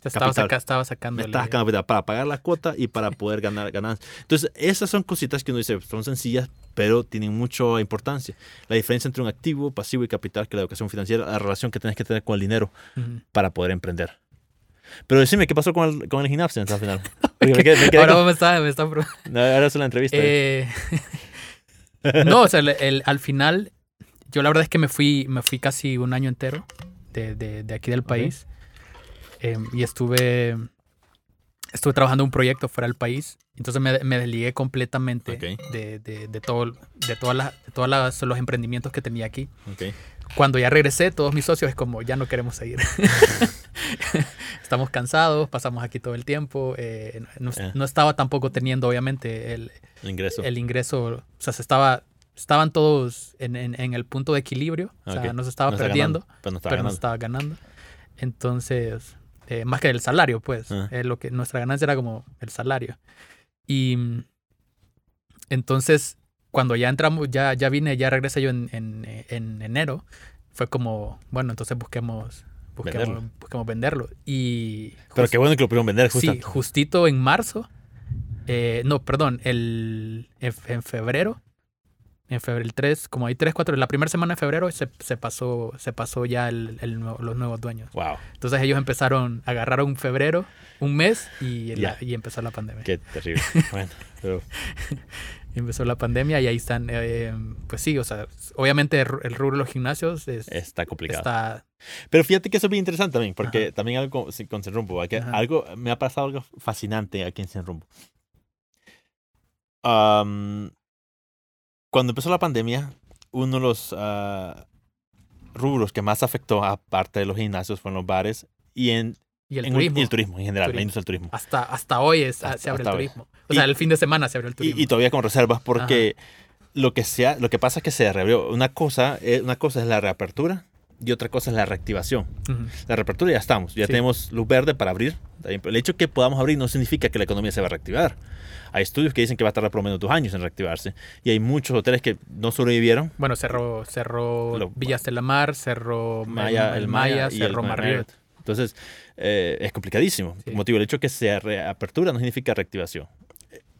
te estaba, saca- estaba sacando. estaba sacando para pagar la cuota y para poder ganar ganancias. Entonces, esas son cositas que uno dice, son sencillas, pero tienen mucha importancia. La diferencia entre un activo, pasivo y capital, que la educación financiera, la relación que tienes que tener con el dinero para poder emprender. Pero decime, ¿qué pasó con el, con el al final? Porque me quedé- me quedé Ahora con- me estás, me No, ahora es la entrevista. Eh, no, o sea, el- el- al final, yo la verdad es que me fui, me fui casi un año entero de, de- de aquí del país. Eh, y estuve, estuve trabajando un proyecto fuera del país. Entonces me, me desligué completamente Ok. de, de, de todo, de todas las, de todas los emprendimientos que tenía aquí. Ok. Cuando ya regresé, todos mis socios es como, ya no queremos seguir. Estamos cansados, pasamos aquí todo el tiempo. eh, no, Eh. no estaba tampoco teniendo, obviamente, el, El ingreso. el ingreso, o sea, se estaba, estaban todos en, en- en el punto de equilibrio, o sea, no se estaba No perdiendo, ganando, pero no está pero no estaba ganando. Entonces, eh, más que el salario, pues, Ah. eh, lo que nuestra ganancia era como el salario. Y mm, entonces, cuando ya entramos, ya, ya vine, ya regresé yo en, en, en enero, fue como, bueno, entonces busquemos, busquemos, Venderlo. busquemos venderlo. Y Pero just- qué bueno que lo pudieron vender justo. Sí, justito en marzo. eh, no, perdón, el, en, en febrero. En febrero, el 3, como hay 3, 4, la primera semana de febrero se, se pasó, se pasó ya el, el nuevo- los nuevos dueños. Wow, Entonces ellos empezaron, agarraron febrero, un mes y, la- Ya. y empezó la pandemia. qué terrible. bueno, pero empezó la pandemia y ahí están, eh, pues sí, o sea, obviamente el, el rubro de los gimnasios es- está complicado. está... Pero fíjate que eso es bien interesante también, porque también algo con, con Sin Rumbo, que Ajá. algo me ha pasado algo fascinante aquí en Sin Rumbo. Am, cuando empezó la pandemia, uno de los ah, rubros que más afectó, aparte de los gimnasios, fueron los bares y, en, Y el en- turismo. y el turismo en general, la industria del turismo. Hasta, hasta hoy es, Hasta- se abre el hoy. turismo. O Y- sea, el fin de semana se abrió el turismo. Y, y todavía con reservas porque lo que sea, lo que pasa es que se reabrió. Una cosa, es, una cosa es la reapertura y otra cosa es la reactivación. La reapertura ya estamos, ya Sí. tenemos luz verde para abrir. El hecho que podamos abrir no significa que la economía se va a reactivar. Hay estudios que dicen que va a tardar por lo menos dos años en reactivarse. Y hay muchos hoteles que no sobrevivieron. Bueno, cerró, cerró Lo- Villas de la Mar, cerró Maya, el Maya, y el cerró Ma- Marriott. Entonces, eh, es complicadísimo. Sí. Digo, el hecho que sea reapertura no significa reactivación.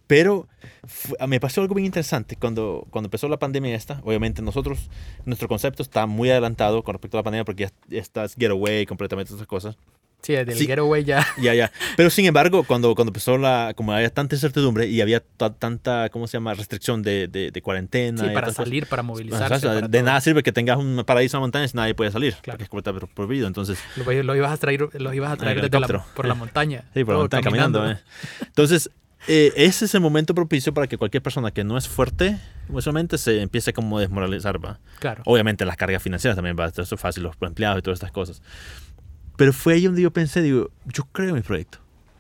Pero fu- me pasó algo bien interesante cuando, cuando empezó la pandemia esta. Obviamente nosotros, nuestro concepto está muy adelantado con respecto a la pandemia porque ya, ya estás getaway completamente esas cosas. Sí, del Sí. Getaway ya. Ya, ya. Pero sin embargo, cuando, cuando empezó la, como había tanta incertidumbre y había ta- tanta, ¿cómo se llama? Restricción de, de, de cuarentena. Sí, y para cosas. salir, para movilizarse. o sea, para de todo. nada sirve que tengas un paraíso en montaña si nadie puede salir. Claro. Porque es completamente prohibido. Entonces, Lo, lo ibas a traer, los ibas a traer desde la- por la montaña. Sí, por la montaña caminando. eh. Entonces, eh, ese es el momento propicio para que cualquier persona que no es fuerte, usualmente se empiece como a desmoralizar. ¿va? Claro. Obviamente las cargas financieras también va a ser fácil, los empleados y todas estas cosas. Pero fue ahí donde yo pensé, digo, yo creo en mi proyecto.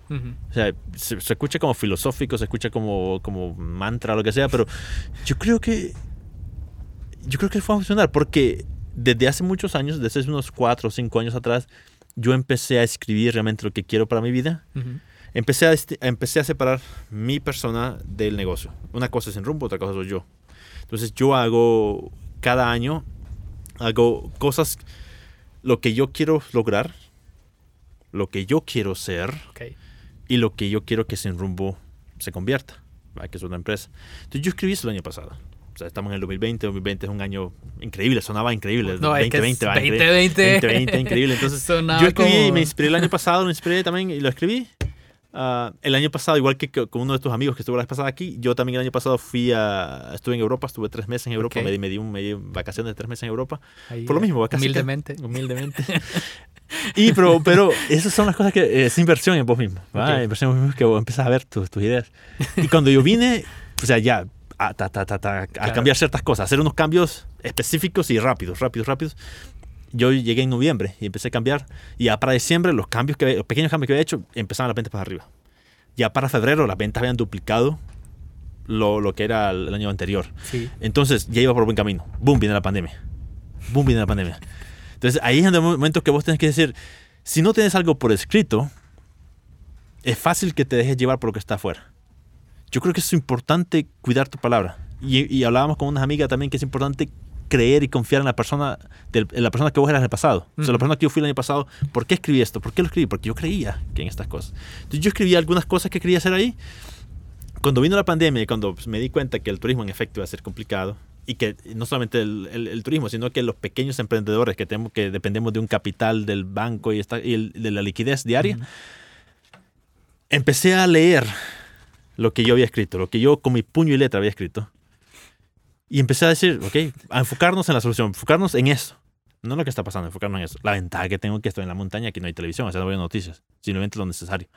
Ujú. O sea, se, se escucha como filosófico, se escucha como, como mantra, lo que sea, pero yo creo que. Yo creo que fue a funcionar porque desde hace muchos años, desde hace unos cuatro o cinco años atrás, yo empecé a escribir realmente lo que quiero para mi vida. Ujú. Empecé a, esti- empecé a separar mi persona del negocio. Una cosa es en rumbo, otra cosa soy yo. Entonces yo hago cada año, hago cosas, lo que yo quiero lograr, lo que yo quiero ser Ok. y lo que yo quiero que Sin Rumbo se convierta, ¿va? que es una empresa. Entonces yo escribí eso el año pasado. O sea, estamos en el 2020, 2020 es un año increíble, sonaba increíble. No, es que 2020, es va, increíble. 2020. 2020, increíble. Entonces, yo escribí y como- me inspiré el año pasado, me inspiré también y lo escribí. Ah, el año pasado, igual que co- con uno de tus amigos que estuvo la vez pasada aquí, yo también el año pasado fui a, estuve en Europa, estuve tres meses en Europa, Ok. me, di- me di un, me di vacaciones de tres meses en Europa, Ahí, por lo mismo, que- Humildemente. humildemente. y pero, pero esas son las cosas que eh, es inversión en vos mismo, ¿va? Ok. inversión en vos mismo que vos empiezas a ver tus, tus ideas. Y cuando yo vine, o sea, ya a, ta, ta, ta, a Claro. cambiar ciertas cosas, hacer unos cambios específicos y rápidos, rápidos, rápidos. Yo llegué en noviembre y empecé a cambiar. Y ya para diciembre, los cambios que, los pequeños cambios que había hecho, empezaban las ventas para arriba. Ya para febrero, las ventas habían duplicado lo, lo que era el, el año anterior. Sí. Entonces ya iba por buen camino. Boom, viene la pandemia. Boom, viene la pandemia. Entonces ahí es el momento que vos tenés que decir, si no tienes algo por escrito, es fácil que te dejes llevar por lo que está afuera. Yo creo que es importante cuidar tu palabra. Y, y hablábamos con unas amigas también que es importante creer y confiar en la persona, en la persona que vos eras en el pasado. O sea, la persona que yo fui el año pasado, ¿por qué escribí esto? ¿Por qué lo escribí? Porque yo creía que en estas cosas. Entonces yo escribí algunas cosas que quería hacer ahí. Cuando vino la pandemia y cuando pues, me di cuenta que el turismo en efecto iba a ser complicado y que no solamente el, el- el turismo, sino que los pequeños emprendedores que tenemos que dependemos de un capital del banco y, esta- y el- de la liquidez diaria, Ujú. empecé a leer lo que yo había escrito, lo que yo con mi puño y letra había escrito. Y empecé a decir, ok, a enfocarnos en la solución, enfocarnos en eso. No en lo que está pasando, enfocarnos en eso. La ventaja que tengo es que estoy en la montaña, aquí no hay televisión, o sea, no veo noticias, simplemente lo necesario.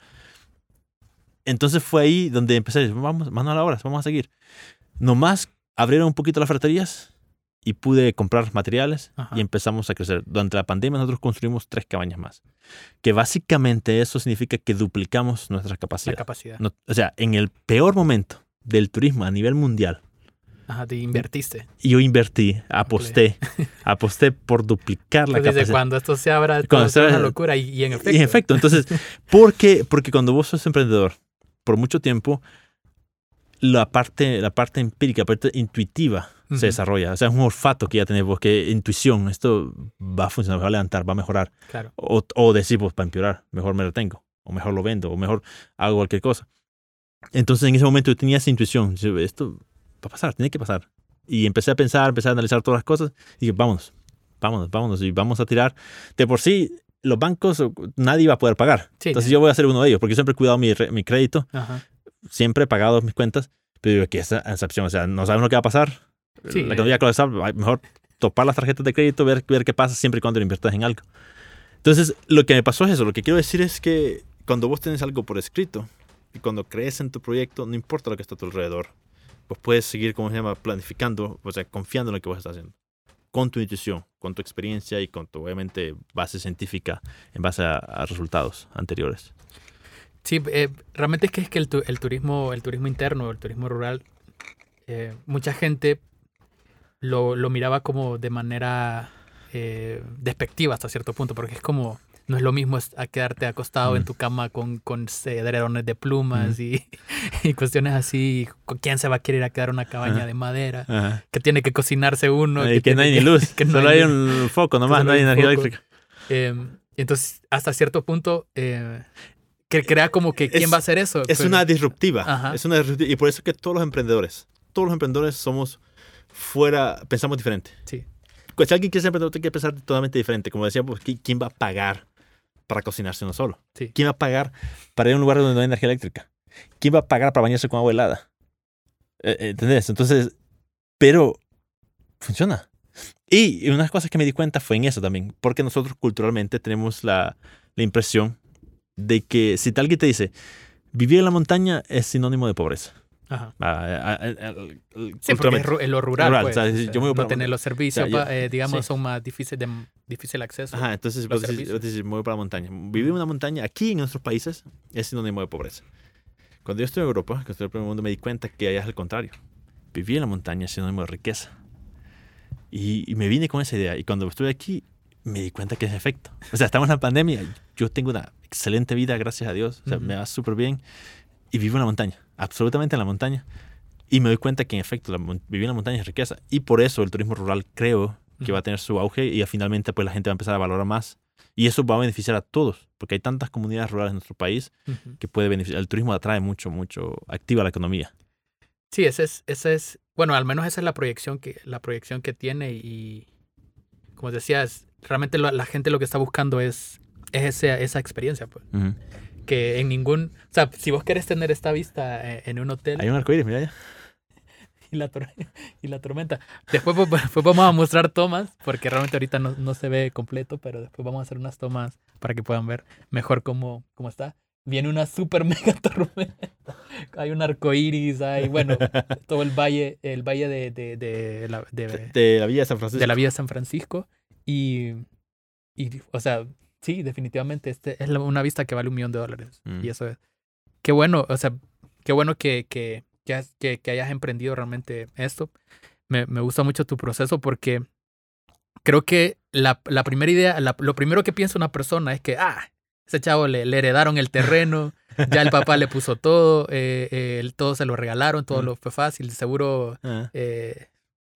Entonces fue ahí donde empecé a decir, vamos, mano a la obra, vamos a seguir. Nomás abrieron un poquito las ferreterías y pude comprar materiales Ajá. y empezamos a crecer. Durante la pandemia nosotros construimos tres cabañas más. Que básicamente eso significa que duplicamos nuestra La capacidad. capacidad. No- o sea, en el peor momento del turismo a nivel mundial, Ajá, te invertiste. yo invertí, aposté, aposté por duplicar la Entonces, capacidad. cuando esto se abra, se es una abra- locura. Y, y en efecto. Y en efecto, entonces, ¿por qué? Porque cuando vos sos emprendedor, por mucho tiempo, la parte, la parte empírica, la parte intuitiva se desarrolla. O sea, es un olfato que ya tenés vos, que intuición, esto va a funcionar, va a levantar, va a mejorar. Claro. O, o decir, pues, para empeorar, mejor me lo tengo, o mejor lo vendo, o mejor hago cualquier cosa. Entonces, en ese momento yo tenía esa intuición, esto va a pasar, tiene que pasar. Y empecé a pensar, empecé a analizar todas las cosas, y dije, vámonos, vámonos, vámonos, y vamos a tirar. De por sí, los bancos, nadie iba a poder pagar. Sí, Entonces, sí. yo voy a ser uno de ellos, porque yo siempre he cuidado mi, mi crédito, Ajá. Siempre he pagado mis cuentas, pero digo que esa excepción, o sea, no sabemos lo que va a pasar. Sí, la economía colapsar, mejor topar las tarjetas de crédito, ver, ver qué pasa siempre y cuando lo inviertas en algo. Entonces, lo que me pasó es eso. Lo que quiero decir es que cuando vos tenés algo por escrito y cuando crees en tu proyecto, no importa lo que está a tu alrededor, pues puedes seguir, como se llama, planificando, o sea, confiando en lo que vos estás haciendo. Con tu intuición, con tu experiencia y con tu, obviamente, base científica en base a, a resultados anteriores. Sí, eh, realmente es que es que el, tu- el turismo, el turismo interno, el turismo rural, eh, mucha gente lo, lo miraba como de manera eh, despectiva hasta cierto punto, porque es como, no es lo mismo a quedarte acostado en Mm. tu cama con, con edredones de plumas y, y cuestiones así, ¿con quién se va a querer a quedar una cabaña Ajá. de madera? Ajá. Que tiene que cocinarse uno. y que no hay ni luz, que no solo hay hay un foco nomás, no hay energía eléctrica. Eh, entonces, hasta cierto punto, eh, que crea como que quién Es- va a hacer eso. Es Pero- una disruptiva. Ajá. Es una disruptiva. Y por eso es que todos los emprendedores, todos los emprendedores somos fuera, pensamos diferente. Sí, Pues, Si alguien quiere ser emprendedor, tiene que pensar totalmente diferente. Como decíamos, ¿qui- ¿quién va a pagar para cocinarse uno solo? sí. ¿Quién va a pagar para ir a un lugar donde no hay energía eléctrica? ¿Quién va a pagar para bañarse con agua helada? Eh, eh, ¿Entendés? Entonces, pero funciona. Y una de las cosas que me di cuenta fue en eso también, porque nosotros culturalmente tenemos la, la impresión de que si alguien te dice, vivir en la montaña es sinónimo de pobreza. Ajá. Ah, ah, ah, ah, ah, Sí, porque es lo rural, Rural, pues, o sea, si yo me voy no para- tener los servicios, o sea, yo- pa- eh, digamos, sí. son más difíciles de difícil acceso. Ajá, entonces servicios. vos decís, me voy para la montaña. Vivir en una montaña aquí en nuestros países es sinónimo de pobreza. Cuando yo estuve en Europa, que estuve en el primer mundo, me di cuenta que allá es el contrario. Vivir en la montaña es sinónimo de riqueza. Y, y me vine con esa idea. Y cuando estuve aquí, me di cuenta que es efecto. O sea, estamos en la pandemia. Yo tengo una excelente vida, gracias a Dios. O sea, Ujú. me va súper bien. Y vivo en la montaña, absolutamente en la montaña. Y me doy cuenta que en efecto, la vivir en la montaña es riqueza. Y por eso el turismo rural creo que va a tener su auge y finalmente pues la gente va a empezar a valorar más. Y eso va a beneficiar a todos, porque hay tantas comunidades rurales en nuestro país Ujú. que puede beneficiar. El turismo atrae mucho, mucho, activa la economía. Sí, ese es, ese es, bueno, al menos esa es la proyección que, la proyección que tiene y, como decías, realmente lo- la gente lo que está buscando es, es ese- esa experiencia, pues. Ujú. Que en ningún, o sea, si vos querés tener esta vista eh, en un hotel Hay un arcoíris, mira ya. y la, y la tormenta, después, pues, después vamos a mostrar tomas, porque realmente ahorita no, no se ve completo, pero después vamos a hacer unas tomas para que puedan ver mejor cómo, cómo está. Viene una super mega tormenta. Hay un arco iris, hay, bueno, todo el valle, el valle de, de, de la, de, De la Villa de San Francisco. de la de San Francisco. Y, y, o sea, sí, definitivamente este es una vista que vale un millón de dólares. Mm. Y eso es. Qué bueno, o sea, qué bueno que, que, que, que, hayas emprendido realmente esto. Me, me gusta mucho tu proceso porque creo que la, la primera idea, la- lo primero que piensa una persona es que, ah, ese chavo le, le heredaron el terreno, ya el papá le puso todo, eh, eh, todo se lo regalaron, todo Mm. lo fue fácil, seguro, Ah, eh,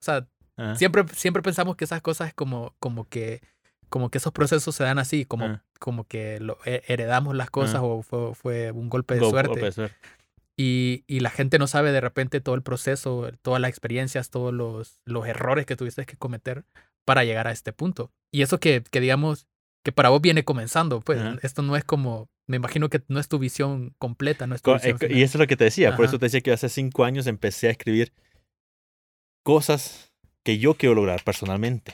o sea, ah. siempre, siempre pensamos que esas cosas como, como que como que esos procesos se dan así, como, Ah. como que lo, he- heredamos las cosas Ah. o fue, fue un golpe de Go- suerte. golpe de suerte. Y, y la gente no sabe de repente todo el proceso, todas las experiencias, todos los, los errores que tuviste que cometer para llegar a este punto. Y eso que, que digamos, que para vos viene comenzando, pues Ajá. esto no es como, me imagino que no es tu visión completa, no es tu Co- visión eh, final. y eso es lo que te decía. Por eso te decía que hace cinco años empecé a escribir cosas que yo quiero lograr personalmente.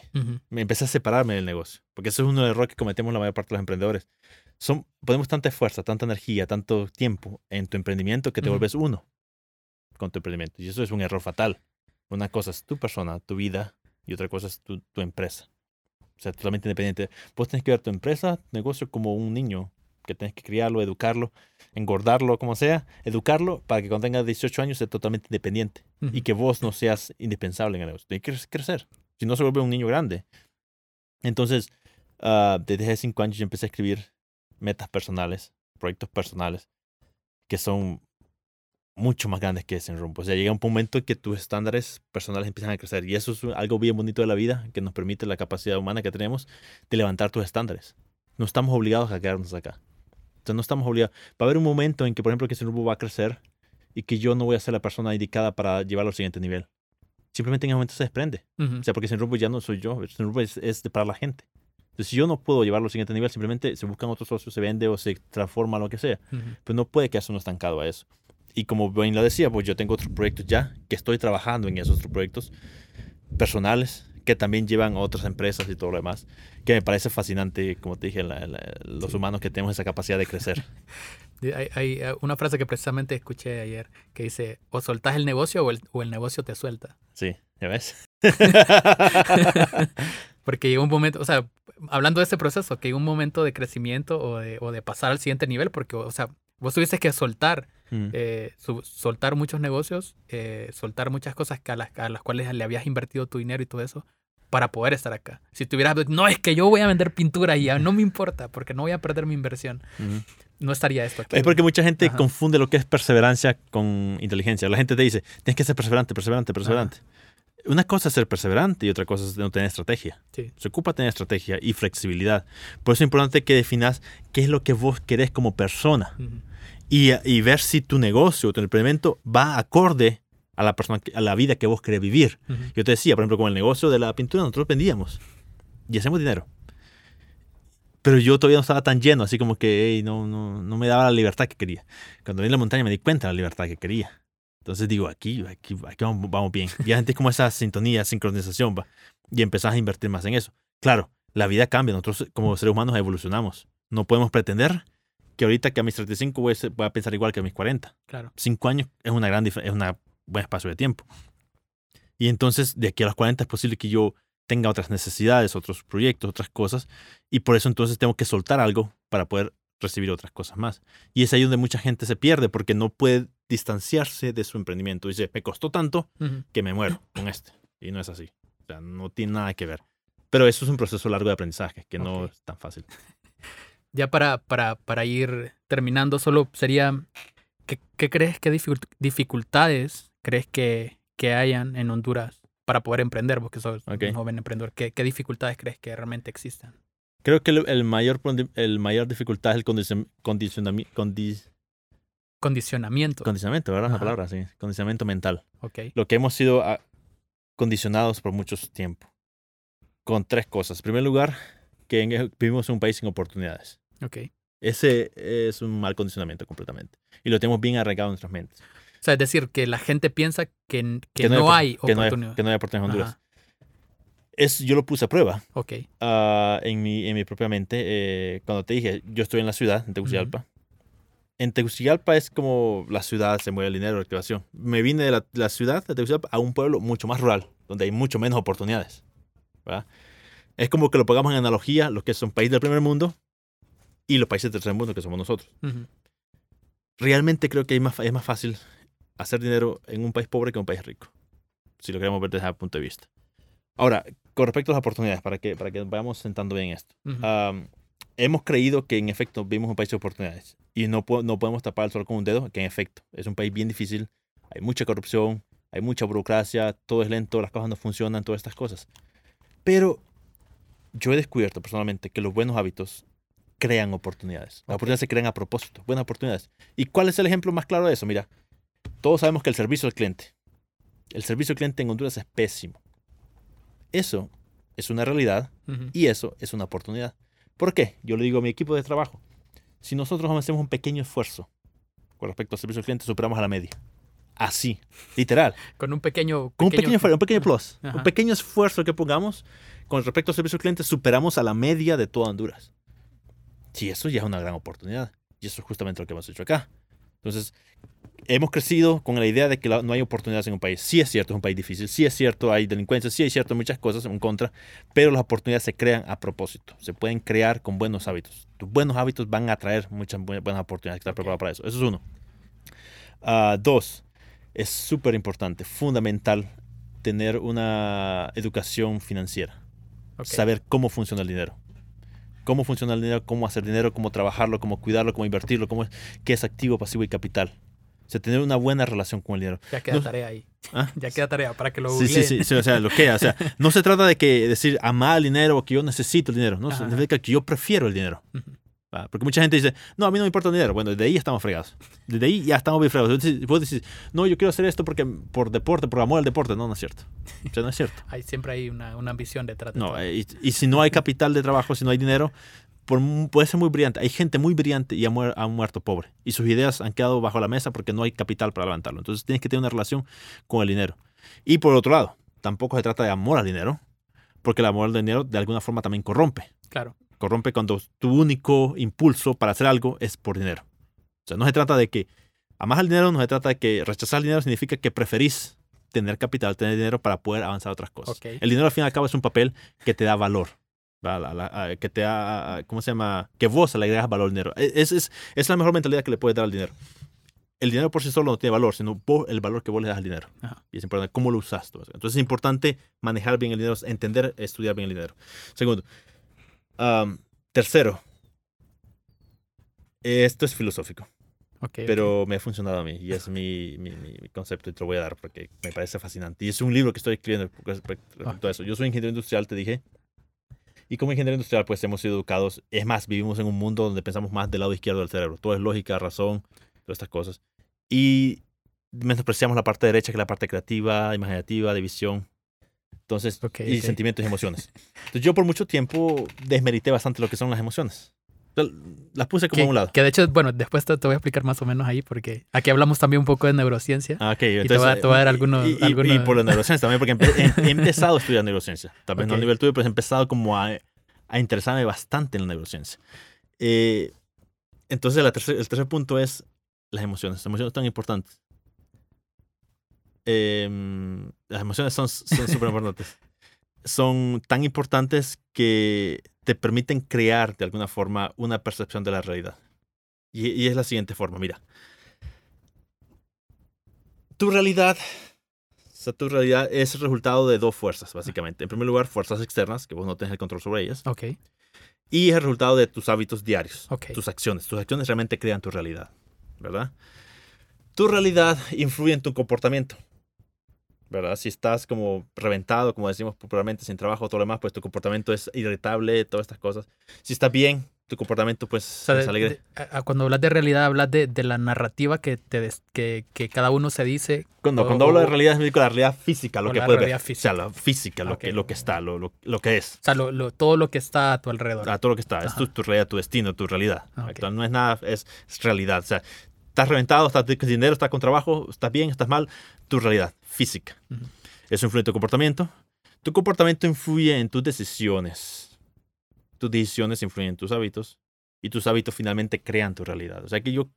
Me empecé a separarme del negocio. Porque eso es los errores que cometemos la mayor parte de los emprendedores. Son, ponemos tanta fuerza, tanta energía, tanto tiempo en tu emprendimiento que te Ujú. vuelves uno con tu emprendimiento. Y eso es un error fatal. Una cosa es tu persona, tu vida, y otra cosa es tu, tu empresa. O sea, totalmente independiente. Vos tenés que ver tu empresa, tu negocio como un niño, que tenés que criarlo, educarlo, engordarlo, como sea, educarlo para que cuando tenga 18 años sea totalmente independiente y que vos no seas indispensable en el negocio. Tienes que cre- crecer. Si no, se vuelve un niño grande. Entonces, ah, desde hace cinco años yo empecé a escribir metas personales, proyectos personales, que son mucho más grandes que ese rumbo. O sea, llega un momento en que tus estándares personales empiezan a crecer. Y eso es algo bien bonito de la vida, que nos permite la capacidad humana que tenemos de levantar tus estándares. No estamos obligados a quedarnos acá. Entonces, no estamos obligados. Va a haber un momento en que, por ejemplo, que ese rumbo va a crecer y que yo no voy a ser la persona indicada para llevarlo al siguiente nivel. Simplemente en ese momento se desprende. O sea, porque Zenrubo ya no soy yo, Zenrubo es, es para la gente. Entonces, si yo no puedo llevarlo al siguiente nivel, simplemente se buscan otros socios, se vende o se transforma, lo que sea. Pues no puede quedarse uno estancado a eso. Y como bien lo decía, pues yo tengo otros proyectos ya, que estoy trabajando en esos otros proyectos personales, que también llevan a otras empresas y todo lo demás, que me parece fascinante, como te dije, la- la- los Sí. humanos que tenemos esa capacidad de crecer. Hay, hay, eh, una frase que precisamente escuché ayer que dice, o soltás el negocio o el, o el negocio te suelta. Sí, ¿ya ves? Porque llega un momento, o sea, hablando de este proceso, que llega un momento de crecimiento o de, o de pasar al siguiente nivel, porque, o sea, vos tuviste que soltar, Mm. eh, soltar muchos negocios, eh, soltar muchas cosas que a, las, a las cuales le habías invertido tu dinero y todo eso para poder estar acá. Si tuvieras, no, es que yo voy a vender pintura y ya no me importa, porque no voy a perder mi inversión, no estaría esto aquí. Es porque mucha gente Ajá. confunde lo que es perseverancia con inteligencia. La gente te dice, tienes que ser perseverante, perseverante, perseverante. Una cosa es ser perseverante y otra cosa es no tener estrategia. Sí. Se ocupa tener estrategia y flexibilidad. Por eso es importante que definas qué es lo que vos querés como persona. Y, y ver si tu negocio tu emprendimiento va acorde a la, persona, a la vida que vos querés vivir. Ujú. Yo te decía, por ejemplo, con el negocio de la pintura, nosotros vendíamos y hacemos dinero. Pero yo todavía no estaba tan lleno, así como que ey, no, no, no me daba la libertad que quería. Cuando vine a la montaña me di cuenta de la libertad que quería. Entonces digo, aquí, aquí, aquí vamos, vamos bien. Ya sentí como esa sintonía, sincronización, va. Y empezás a invertir más en eso. Claro, la vida cambia. Nosotros como seres humanos evolucionamos. No podemos pretender que ahorita que a mis 35 voy a, voy a pensar igual que a mis 40 Claro. cinco años es una gran es una buen espacio de tiempo. Y entonces, de aquí a los 40 es posible que yo tenga otras necesidades, otros proyectos, otras cosas, y por eso entonces tengo que soltar algo para poder recibir otras cosas más. Y es ahí donde mucha gente se pierde porque no puede distanciarse de su emprendimiento. Dice, me costó tanto Ujú. que me muero con este. Y no es así. O sea, no tiene nada que ver. Pero eso es un proceso largo de aprendizaje que no Ok. es tan fácil. Ya para, para, para ir terminando, solo sería, ¿qué, qué crees que dificult- dificultades crees que, que hayan en Honduras para poder emprender? Vos que sos Ok. un joven emprendedor, ¿qué, qué dificultades crees que realmente existen? Creo que el, el mayor, el mayor dificultad es el condicion- condicionami- condi- condicionamiento. Condicionamiento, ¿verdad? La Ajá. palabra, sí. Condicionamiento mental. ok. Lo que hemos sido ah, condicionados por mucho tiempo. Con tres cosas. En primer lugar, que vivimos en un país sin oportunidades. Ok. Ese es un mal condicionamiento completamente. Y lo tenemos bien arraigado en nuestras mentes. O sea, es decir, que la gente piensa que, que Que no, hay que no hay, oportunidad. que no hay oportunidades en Honduras. Es, yo lo puse a prueba Ok. ah, en, mi, en mi propia mente. eh, cuando te dije, yo estoy en la ciudad, en Tegucigalpa. En Tegucigalpa es como la ciudad, se mueve el dinero, la activación. Me vine de la, la ciudad de Tegucigalpa a un pueblo mucho más rural, donde hay mucho menos oportunidades. ¿verdad? Es como que lo pongamos en analogía, lo que son países del primer mundo y los países del tercer mundo, que somos nosotros. Ujú. Realmente creo que es más, es más fácil hacer dinero en un país pobre que en un país rico, si lo queremos ver desde ese punto de vista. Ahora, con respecto a las oportunidades, para que, para que vayamos sentando bien esto. Ujú. Am, hemos creído que en efecto vivimos un país de oportunidades y no, po- no podemos tapar el sol con un dedo, que en efecto es un país bien difícil, hay mucha corrupción, hay mucha burocracia, todo es lento, las cosas no funcionan, todas estas cosas. Pero yo he descubierto personalmente que los buenos hábitos crean oportunidades. Las Ok. oportunidades se crean a propósito, buenas oportunidades. ¿Y cuál es el ejemplo más claro de eso? Mira, todos sabemos que el servicio al cliente, el servicio al cliente en Honduras es pésimo. Eso es una realidad Ujú. y eso es una oportunidad. ¿Por qué? Yo le digo a mi equipo de trabajo, si nosotros hacemos un pequeño esfuerzo con respecto al servicio al cliente, superamos a la media. Así, literal. Con un pequeño. Con un pequeño, esfuerzo, un pequeño plus, Ajá. un pequeño esfuerzo que pongamos con respecto al servicio al cliente, superamos a la media de toda Honduras. Sí, eso ya es una gran oportunidad. Y eso es justamente lo que hemos hecho acá. Entonces, hemos crecido con la idea de que no hay oportunidades en un país. Sí es cierto, es un país difícil. Sí es cierto, hay delincuencia. Sí es cierto, muchas cosas en contra. Pero las oportunidades se crean a propósito. Se pueden crear con buenos hábitos. Tus buenos hábitos van a traer muchas bu- buenas oportunidades. Estar preparado para eso. Eso es uno. Ah, dos, es súper importante, fundamental, tener una educación financiera. Ok. Saber cómo funciona el dinero. Cómo funciona el dinero, cómo hacer dinero, cómo trabajarlo, cómo cuidarlo, cómo invertirlo, cómo, qué es activo, pasivo y capital. O sea, tener una buena relación con el dinero. Ya queda No- tarea ahí. ¿Ah? Ya queda tarea para que lo Sí, sí, sí, sí, o sea, lo que, o sea, no se trata de que decir amar el dinero o que yo necesito el dinero, no, Ajá. significa que yo prefiero el dinero. Porque mucha gente dice, no, a mí no me importa el dinero. Bueno, desde ahí estamos fregados. Desde ahí ya estamos bien fregados. Entonces, vos decís, no, yo quiero hacer esto porque por deporte, por amor al deporte. No, no es cierto. O sea, no es cierto. Hay, siempre hay una, una ambición detrás de No, todo. eh, y, y si no hay capital de trabajo, si no hay dinero, por, puede ser muy brillante. Hay gente muy brillante y ha, muer- ha muerto pobre. Y sus ideas han quedado bajo la mesa porque no hay capital para levantarlo. Entonces tienes que tener una relación con el dinero. Y por otro lado, tampoco se trata de amor al dinero, porque el amor al dinero de alguna forma también corrompe. Claro. Corrompe cuando tu único impulso para hacer algo es por dinero. O sea, no se trata de que amas al dinero, no se trata de que rechazar el dinero significa que preferís tener capital, tener dinero para poder avanzar otras cosas. Ok. El dinero al fin y al cabo es un papel que te da valor. ¿verdad? La- la- a- que te da, ¿cómo se llama? Que vos le agregas valor al dinero. E, Es, es, es la mejor mentalidad que le puedes dar al dinero. El dinero por sí solo no tiene valor, sino vos- el valor que vos le das al dinero. Ajá. Y es importante cómo lo usas. Entonces es importante manejar bien el dinero, entender, estudiar bien el dinero. Segundo. Tercero. Esto es filosófico, pero me ha funcionado a mí y es mi, mi, mi- mi concepto y te lo voy a dar porque me parece fascinante. Y es un libro que estoy escribiendo respecto a eso. Yo soy ingeniero industrial, te dije. Y como ingeniero industrial, pues hemos sido educados. Es más, vivimos en un mundo donde pensamos más del lado izquierdo del cerebro. Todo es lógica, razón, todas estas cosas. Y menospreciamos la parte derecha, que es la parte creativa, imaginativa, de visión. Entonces, Ok, y ok. sentimientos y emociones. Entonces, yo por mucho tiempo desmerité bastante lo que son las emociones. Las puse como que, a un lado. que de hecho, bueno, después te, te voy a explicar más o menos ahí, porque aquí hablamos también un poco de neurociencia. Ah, ok, te entonces, voy a- te voy a dar y- algunos- y, y- y algunos- por la neurociencia también, porque empe- he, empezado a estudiar neurociencia. También no a nivel tuyo, pero he empezado como a, a interesarme bastante en la neurociencia. Eh, entonces, la tercer- el tercer punto es las emociones. Las emociones tan importantes. Em, las emociones son son súper importantes. Son tan importantes que te permiten crear de alguna forma una percepción de la realidad. Y, y es la siguiente forma, mira. Tu realidad, o sea, tu realidad es el resultado de dos fuerzas, básicamente. En primer lugar, fuerzas externas, que vos no tenés el control sobre ellas. Ok, Y es el resultado de tus hábitos diarios, Ok. tus acciones. Tus acciones realmente crean tu realidad, ¿verdad? Tu realidad influye en tu comportamiento, ¿verdad? Si estás como reventado, como decimos popularmente, sin trabajo, todo lo demás, pues tu comportamiento es irritable, todas estas cosas. Si estás bien, tu comportamiento pues O sea, es de- alegre. de- a- a cuando hablas de realidad, hablas de, de la narrativa que, te des- que, que cada uno se dice. Cuando, o- cuando hablo de realidad, me digo la realidad física, lo que puedes ver. realidad O sea, la física, lo, Ok. que, lo que está, lo, lo, lo que es. O sea, lo- lo- todo lo que está a tu alrededor. a todo lo que está. Es Ajá. tu, tu realidad, tu destino, tu realidad. Ah, ok. Actual, No es nada, es, es realidad. O sea, estás reventado, estás con dinero, estás con trabajo, estás bien, estás mal. Tu realidad física. Eso influye en tu comportamiento. Tu comportamiento influye en tus decisiones. Tus decisiones influyen en tus hábitos. Y tus hábitos finalmente crean tu realidad. O sea que yo.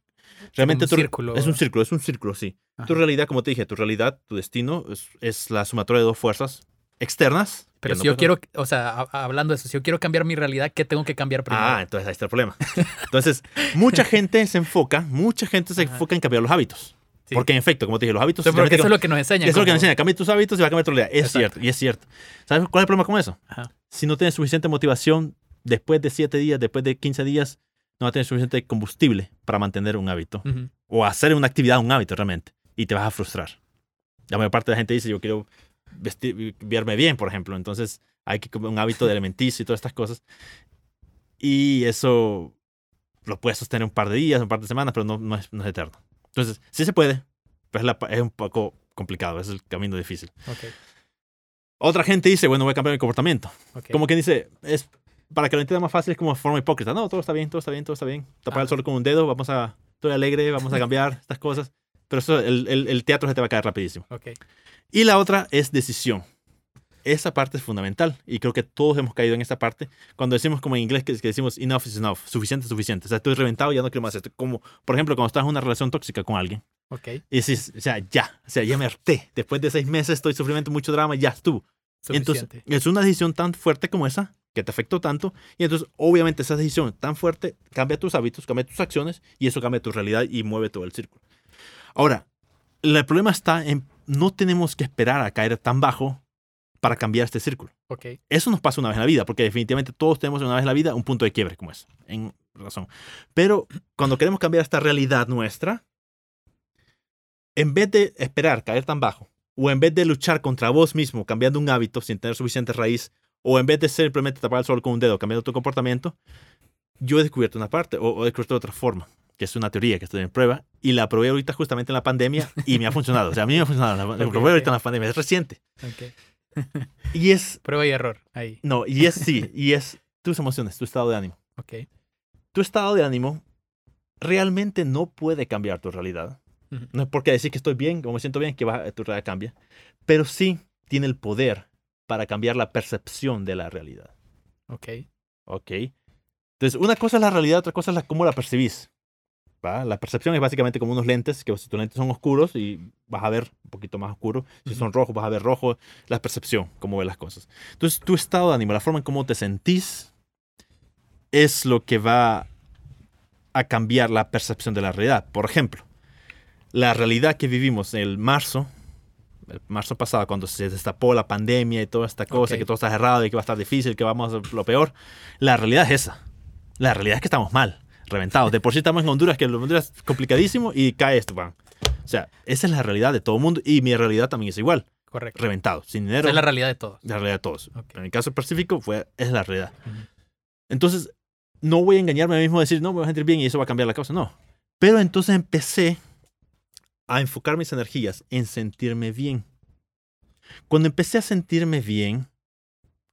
Realmente un tu- círculo. es un círculo, es un círculo, sí. Ajá. Tu realidad, como te dije, tu realidad, tu destino, es, es la sumatoria de dos fuerzas externas. Pero si no yo quiero, o sea, a- hablando de eso, si yo quiero cambiar mi realidad, ¿qué tengo que cambiar primero? Ah, entonces ahí está el problema. Entonces, mucha gente se enfoca, mucha gente se Ajá. enfoca en cambiar los hábitos. Sí. Porque en efecto, como te dije, los hábitos... O sea, porque realmente eso es lo que nos enseñan. eso es lo que nos enseña. Cambia tus hábitos y va a cambiar tu realidad. Es Exacto. cierto, y es cierto. ¿Sabes cuál es el problema con eso? Ajá. Si no tienes suficiente motivación, después de 7 días, después de 15 días, no vas a tener suficiente combustible para mantener un hábito. Ujú. O hacer una actividad un hábito realmente. Y te vas a frustrar. La mayor parte de la gente dice, yo quiero vestir, verme bien, por ejemplo. Entonces hay que comer un hábito de alimenticio y todas estas cosas. Y eso lo puedes sostener un par de días, un par de semanas, pero no, no, es, no es eterno. Entonces, sí se puede, pero es, la pa- es un poco complicado, es el camino difícil. Ok, Otra gente dice, bueno, voy a cambiar mi comportamiento. ok. Como quien dice, es para que lo entienda más fácil, es como forma hipócrita. No, todo está bien, todo está bien, todo está bien. Tapar el Ah. sol con un dedo, vamos a, estoy alegre, vamos a cambiar estas cosas. Pero eso, el, el, el teatro se te va a caer rapidísimo. Ok. Y la otra es decisión. Esa parte es fundamental y creo que todos hemos caído en esa parte. Cuando decimos como en inglés que, que decimos enough is enough, suficiente es suficiente. O sea, estoy reventado, ya no quiero más esto. Como, por ejemplo, cuando estás en una relación tóxica con alguien Ok. y dices, o sea, ya, o sea, ya me harté. Después de seis meses estoy sufriendo mucho drama, ya estuvo. Y entonces, Suficiente. es una decisión tan fuerte como esa, que te afectó tanto, y entonces, obviamente, esa decisión tan fuerte cambia tus hábitos, cambia tus acciones, y eso cambia tu realidad y mueve todo el círculo. Ahora, el problema está en no tenemos que esperar a caer tan bajo para cambiar este círculo. Ok. Eso nos pasa una vez en la vida, porque definitivamente todos tenemos una vez en la vida un punto de quiebre como ese, en razón. Pero cuando queremos cambiar esta realidad nuestra, en vez de esperar caer tan bajo, o en vez de luchar contra vos mismo cambiando un hábito sin tener suficiente raíz, o en vez de simplemente tapar el sol con un dedo cambiando tu comportamiento, yo he descubierto una parte, o, o he descubierto otra forma, que es una teoría que estoy en prueba, y la probé ahorita justamente en la pandemia y me ha funcionado. O sea, a mí me ha funcionado. La, probé ahorita en la pandemia, es reciente. Ok. Y es, Prueba y error. Ahí. no, y es sí, y es tus emociones, tu estado de ánimo. Ok. tu estado de ánimo realmente no puede cambiar tu realidad. No es porque decir que estoy bien, como me siento bien, que va- tu realidad cambia. Pero sí tiene el poder para cambiar la percepción de la realidad. Ok. ¿Ok? Entonces, una cosa es la realidad, otra cosa es la, cómo la percibís. ¿Va? La percepción es básicamente como unos lentes, que si tus lentes son oscuros y vas a ver un poquito más oscuro. Si son rojos, vas a ver rojo. La percepción, cómo ves las cosas. Entonces, tu estado de ánimo, la forma en cómo te sentís, es lo que va a cambiar la percepción de la realidad. Por ejemplo, la realidad que vivimos en el marzo, el marzo pasado, cuando se destapó la pandemia y toda esta cosa, Ok. que todo está cerrado y que va a estar difícil, que vamos a lo peor, la realidad es esa. La realidad es que estamos mal, reventados. De por sí estamos en Honduras, que en Honduras es complicadísimo y cae esto, van. O sea, esa es la realidad de todo el mundo y mi realidad también es igual, Correcto. reventado, sin Esa dinero. es la realidad de todos. la realidad de todos. En el caso específico, fue, es la realidad. Entonces, no voy a engañarme a mí mismo a decir, no, me voy a sentir bien y eso va a cambiar la cosa. No. Pero entonces empecé a enfocar mis energías en sentirme bien. Cuando empecé a sentirme bien,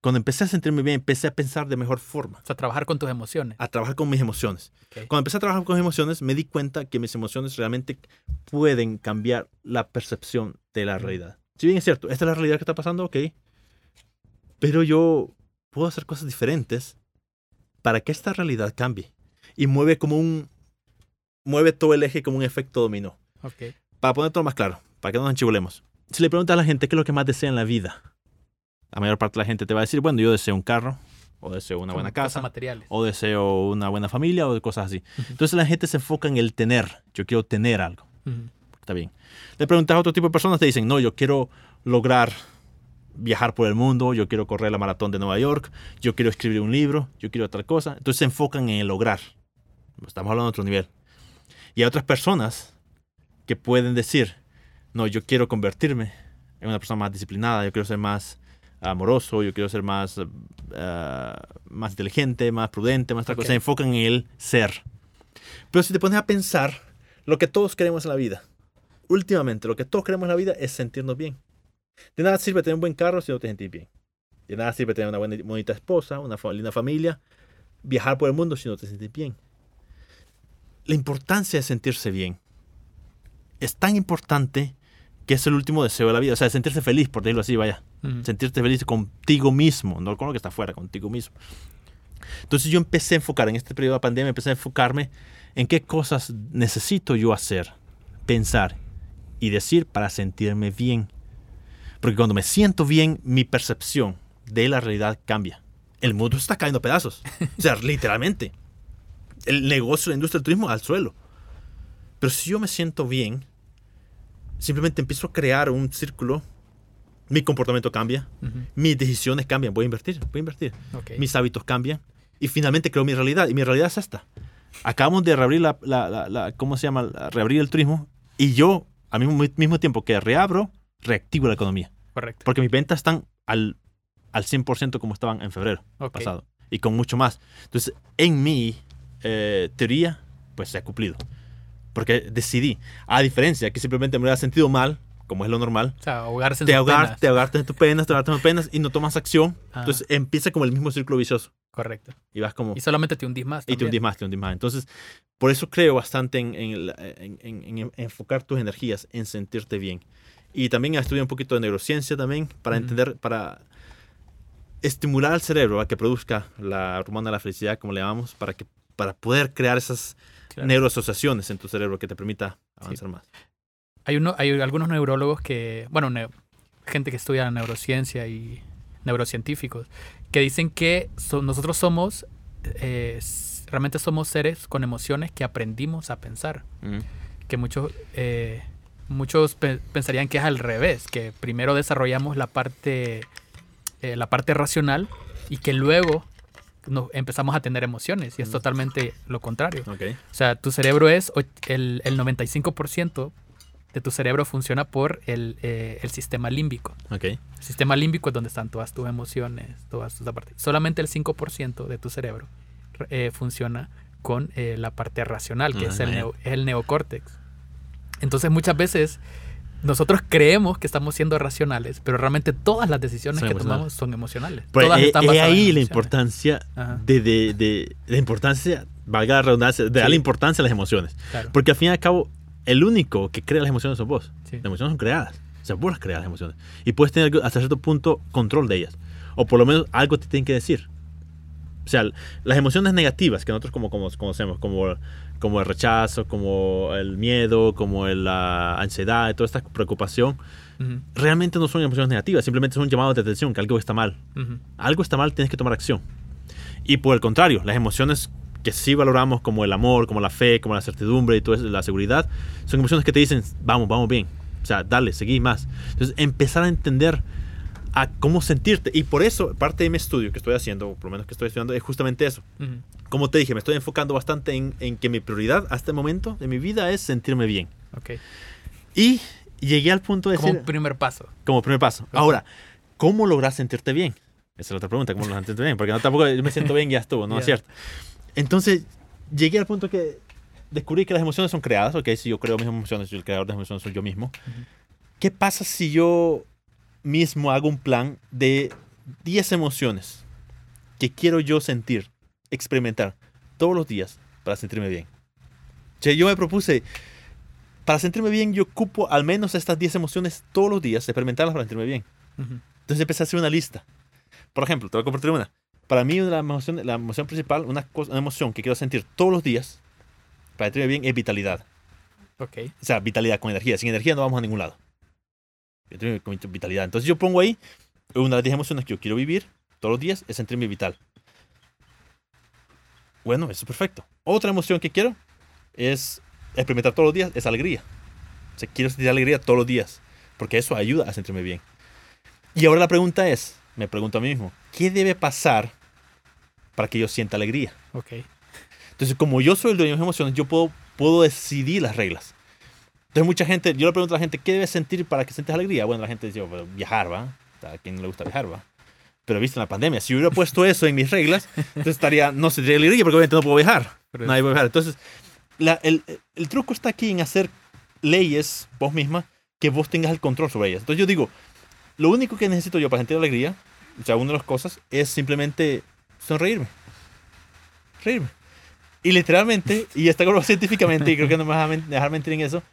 cuando empecé a sentirme bien, empecé a pensar de mejor forma, O sea, trabajar con tus emociones. a trabajar con mis emociones. Ok. Cuando empecé a trabajar con mis emociones, me di cuenta que mis emociones realmente pueden cambiar la percepción de la realidad. Si bien es cierto, esta es la realidad que está pasando, ok. Pero yo puedo hacer cosas diferentes para que esta realidad cambie. Y mueve como un... Mueve todo el eje como un efecto dominó. Ok. Para ponerlo más claro, para que no nos enchibulemos. Si le preguntas a la gente qué es lo que más desea en la vida, la mayor parte de la gente te va a decir, bueno, yo deseo un carro, o deseo una buena casa, materiales. o deseo una buena familia o cosas así. Entonces la gente se enfoca en el tener. Yo quiero tener algo. Está bien. Le preguntas a otro tipo de personas, te dicen, no, yo quiero lograr viajar por el mundo, yo quiero correr la maratón de Nueva York, yo quiero escribir un libro, yo quiero otra cosa. Entonces se enfocan en el lograr. Estamos hablando de otro nivel. Y hay otras personas que pueden decir, no, yo quiero convertirme en una persona más disciplinada, yo quiero ser más amoroso, yo quiero ser más, uh, más inteligente, más prudente, más tal Ok. cosa. Se enfocan en el ser. Pero si te pones a pensar, lo que todos queremos en la vida, últimamente, lo que todos queremos en la vida es sentirnos bien. De nada sirve tener un buen carro si no te sentís bien. De nada sirve tener una buena, bonita esposa, una linda familia, viajar por el mundo si no te sentís bien. La importancia de sentirse bien es tan importante que es el último deseo de la vida. O sea, sentirse feliz, por decirlo así, vaya. Ujú. Sentirte feliz contigo mismo, no con lo que está afuera, contigo mismo. Entonces yo empecé a enfocar, en este periodo de pandemia, empecé a enfocarme en qué cosas necesito yo hacer, pensar y decir para sentirme bien. Porque cuando me siento bien, mi percepción de la realidad cambia. El mundo está cayendo a pedazos. O sea, literalmente. El negocio, la industria del turismo al suelo. Pero si yo me siento bien, simplemente empiezo a crear un círculo. Mi comportamiento cambia, mis decisiones cambian. Voy a invertir, voy a invertir. Ok. Mis hábitos cambian. Y finalmente creo mi realidad. Y mi realidad es esta. Acabamos de reabrir la, la- la- la- ¿cómo se llama? La- Reabrir el turismo. Y yo, al mismo, mismo tiempo que reabro, reactivo la economía. Correcto. Porque mis ventas están al, al 100% como estaban en febrero pasado. Y con mucho más. Entonces, en mi eh, teoría, pues se ha cumplido. Porque decidí, a diferencia que simplemente me hubiera sentido mal, como es lo normal, O sea, ahogarse en te, sus ahogar, penas. te ahogarte en tus penas, te ahogarte en tus penas y no tomas acción. Ah. Entonces empieza como el mismo círculo vicioso. Correcto. Y vas como... Y solamente te hundís más. Y te también. hundís más, te hundís más. Entonces, por eso creo bastante en, en en- en- en enfocar tus energías en sentirte bien. Y también estudié un poquito de neurociencia también para Ujú. entender, para estimular al cerebro a que produzca la hormona de la felicidad, como le llamamos, para, que, para poder crear esas Claro. neuroasociaciones en tu cerebro que te permita avanzar más. Hay, uno, hay algunos neurólogos que, bueno, gente que estudia neurociencia y neurocientíficos, que dicen que so- nosotros somos, eh, realmente somos seres con emociones que aprendimos a pensar. Ujú. Que muchos, eh, muchos pe- pensarían que es al revés, que primero desarrollamos la parte, eh, la parte racional y que luego nos empezamos a tener emociones. Y es Mm. totalmente lo contrario. Ok. O sea, tu cerebro es el, el 95% de tu cerebro funciona por el, eh, el sistema límbico. El sistema límbico es donde están todas tus emociones, todas tus partes. Solamente el 5% de tu cerebro eh, funciona con eh, la parte racional, que es, el vaya. neo- es el neocórtex. Entonces muchas veces nosotros creemos que estamos siendo racionales, pero realmente todas las decisiones Son que tomamos son emocionales. Pues todas están basadas ahí la importancia de, de, de- la importancia, valga la redundancia, de Sí. darle importancia a las emociones. Claro, Porque al fin y al cabo, el único que crea las emociones son vos. sí. Las emociones son creadas. O sea, vos las creas las emociones. Y puedes tener hasta cierto punto control de ellas. O por lo menos algo te tienen que decir. O sea, las emociones negativas que nosotros como, como conocemos, como, como el rechazo, como el miedo, como la ansiedad toda esta preocupación, realmente no son emociones negativas, simplemente son llamados de atención, que algo está mal. Algo está mal, tienes que tomar acción. Y por el contrario, las emociones que sí valoramos como el amor, como la fe, como la certidumbre y toda la seguridad, son emociones que te dicen, vamos, vamos bien. O sea, dale, seguí más. Entonces, empezar a entender a cómo sentirte. Y por eso, parte de mi estudio que estoy haciendo, o por lo menos que estoy estudiando, es justamente eso. Ujú. Como te dije, me estoy enfocando bastante en, en que mi prioridad hasta el momento de mi vida es sentirme bien. Ok. Y llegué al punto de Como decir, un primer paso. como primer paso. Ahora, ¿cómo logras sentirte bien? Esa es la otra pregunta, ¿cómo logras sentirte bien? Porque no tampoco me siento bien y ya estuvo, ¿no es Ya. cierto? Entonces, llegué al punto que descubrí que las emociones son creadas, ok, si yo creo mis emociones, yo el creador de las emociones soy yo mismo. Ujú. ¿Qué pasa si yo mismo hago un plan de 10 emociones que quiero yo sentir, experimentar todos los días para sentirme bien? O sea, yo me propuse, para sentirme bien, yo ocupo al menos estas 10 emociones todos los días, experimentarlas para sentirme bien. Ujú. Entonces empecé a hacer una lista. Por ejemplo, te voy a compartir una. Para mí, la emoción, la emoción principal, una, cosa- una emoción que quiero sentir todos los días para sentirme bien es vitalidad. Ok. O sea, vitalidad con energía. Sin energía no vamos a ningún lado. Con vitalidad. Entonces yo pongo ahí una de las 10 emociones que yo quiero vivir todos los días es sentirme vital. Bueno, eso es perfecto. Otra emoción que quiero es experimentar todos los días es alegría. O sea, quiero sentir alegría todos los días. Porque eso ayuda a sentirme bien. Y ahora la pregunta es, me pregunto a mí mismo, ¿qué debe pasar para que yo sienta alegría? Ok. Entonces, como yo soy el dueño de mis emociones, yo puedo, puedo decidir las reglas. Entonces, mucha gente, yo le pregunto a la gente, ¿qué debes sentir para que sientas alegría? Bueno, la gente dice, "Oh, pues, viajar, ¿va? ¿A quién no le gusta viajar, va? Pero viste, en la pandemia, si hubiera puesto eso en mis reglas, entonces estaría, no tendría alegría porque obviamente no puedo viajar. Pero Nadie puede viajar. Entonces, la- el, el truco está aquí en hacer leyes vos misma que vos tengas el control sobre ellas. Entonces yo digo, lo único que necesito yo para sentir alegría, o sea, una de las cosas, es simplemente sonreírme. Reírme. Y literalmente, y está comprobado científicamente, y creo que no me vas a men- dejar mentir en eso,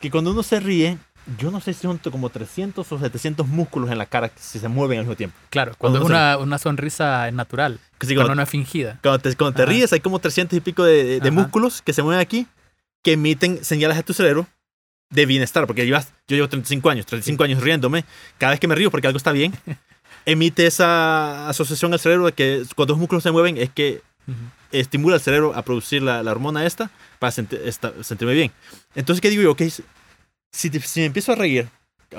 que cuando uno se ríe, yo no sé si son como 300 o 700 músculos en la cara que se mueven al mismo tiempo. Claro, cuando es Cuando una, una sonrisa natural, Que si cuando cuando, no es fingida. cuando te, cuando te ríes, hay como 300 y pico de, de Ajá. músculos que se mueven aquí, que emiten señales a tu cerebro de bienestar, porque llevas, yo llevo 35 años, 35 años riéndome, cada vez que me río porque algo está bien, emite esa asociación al cerebro de que cuando los músculos se mueven es que Ujú. estimula al cerebro a producir la, la hormona esta para senti- esta- sentirme bien. Entonces, ¿qué digo yo? Ok, si, si me empiezo a reír,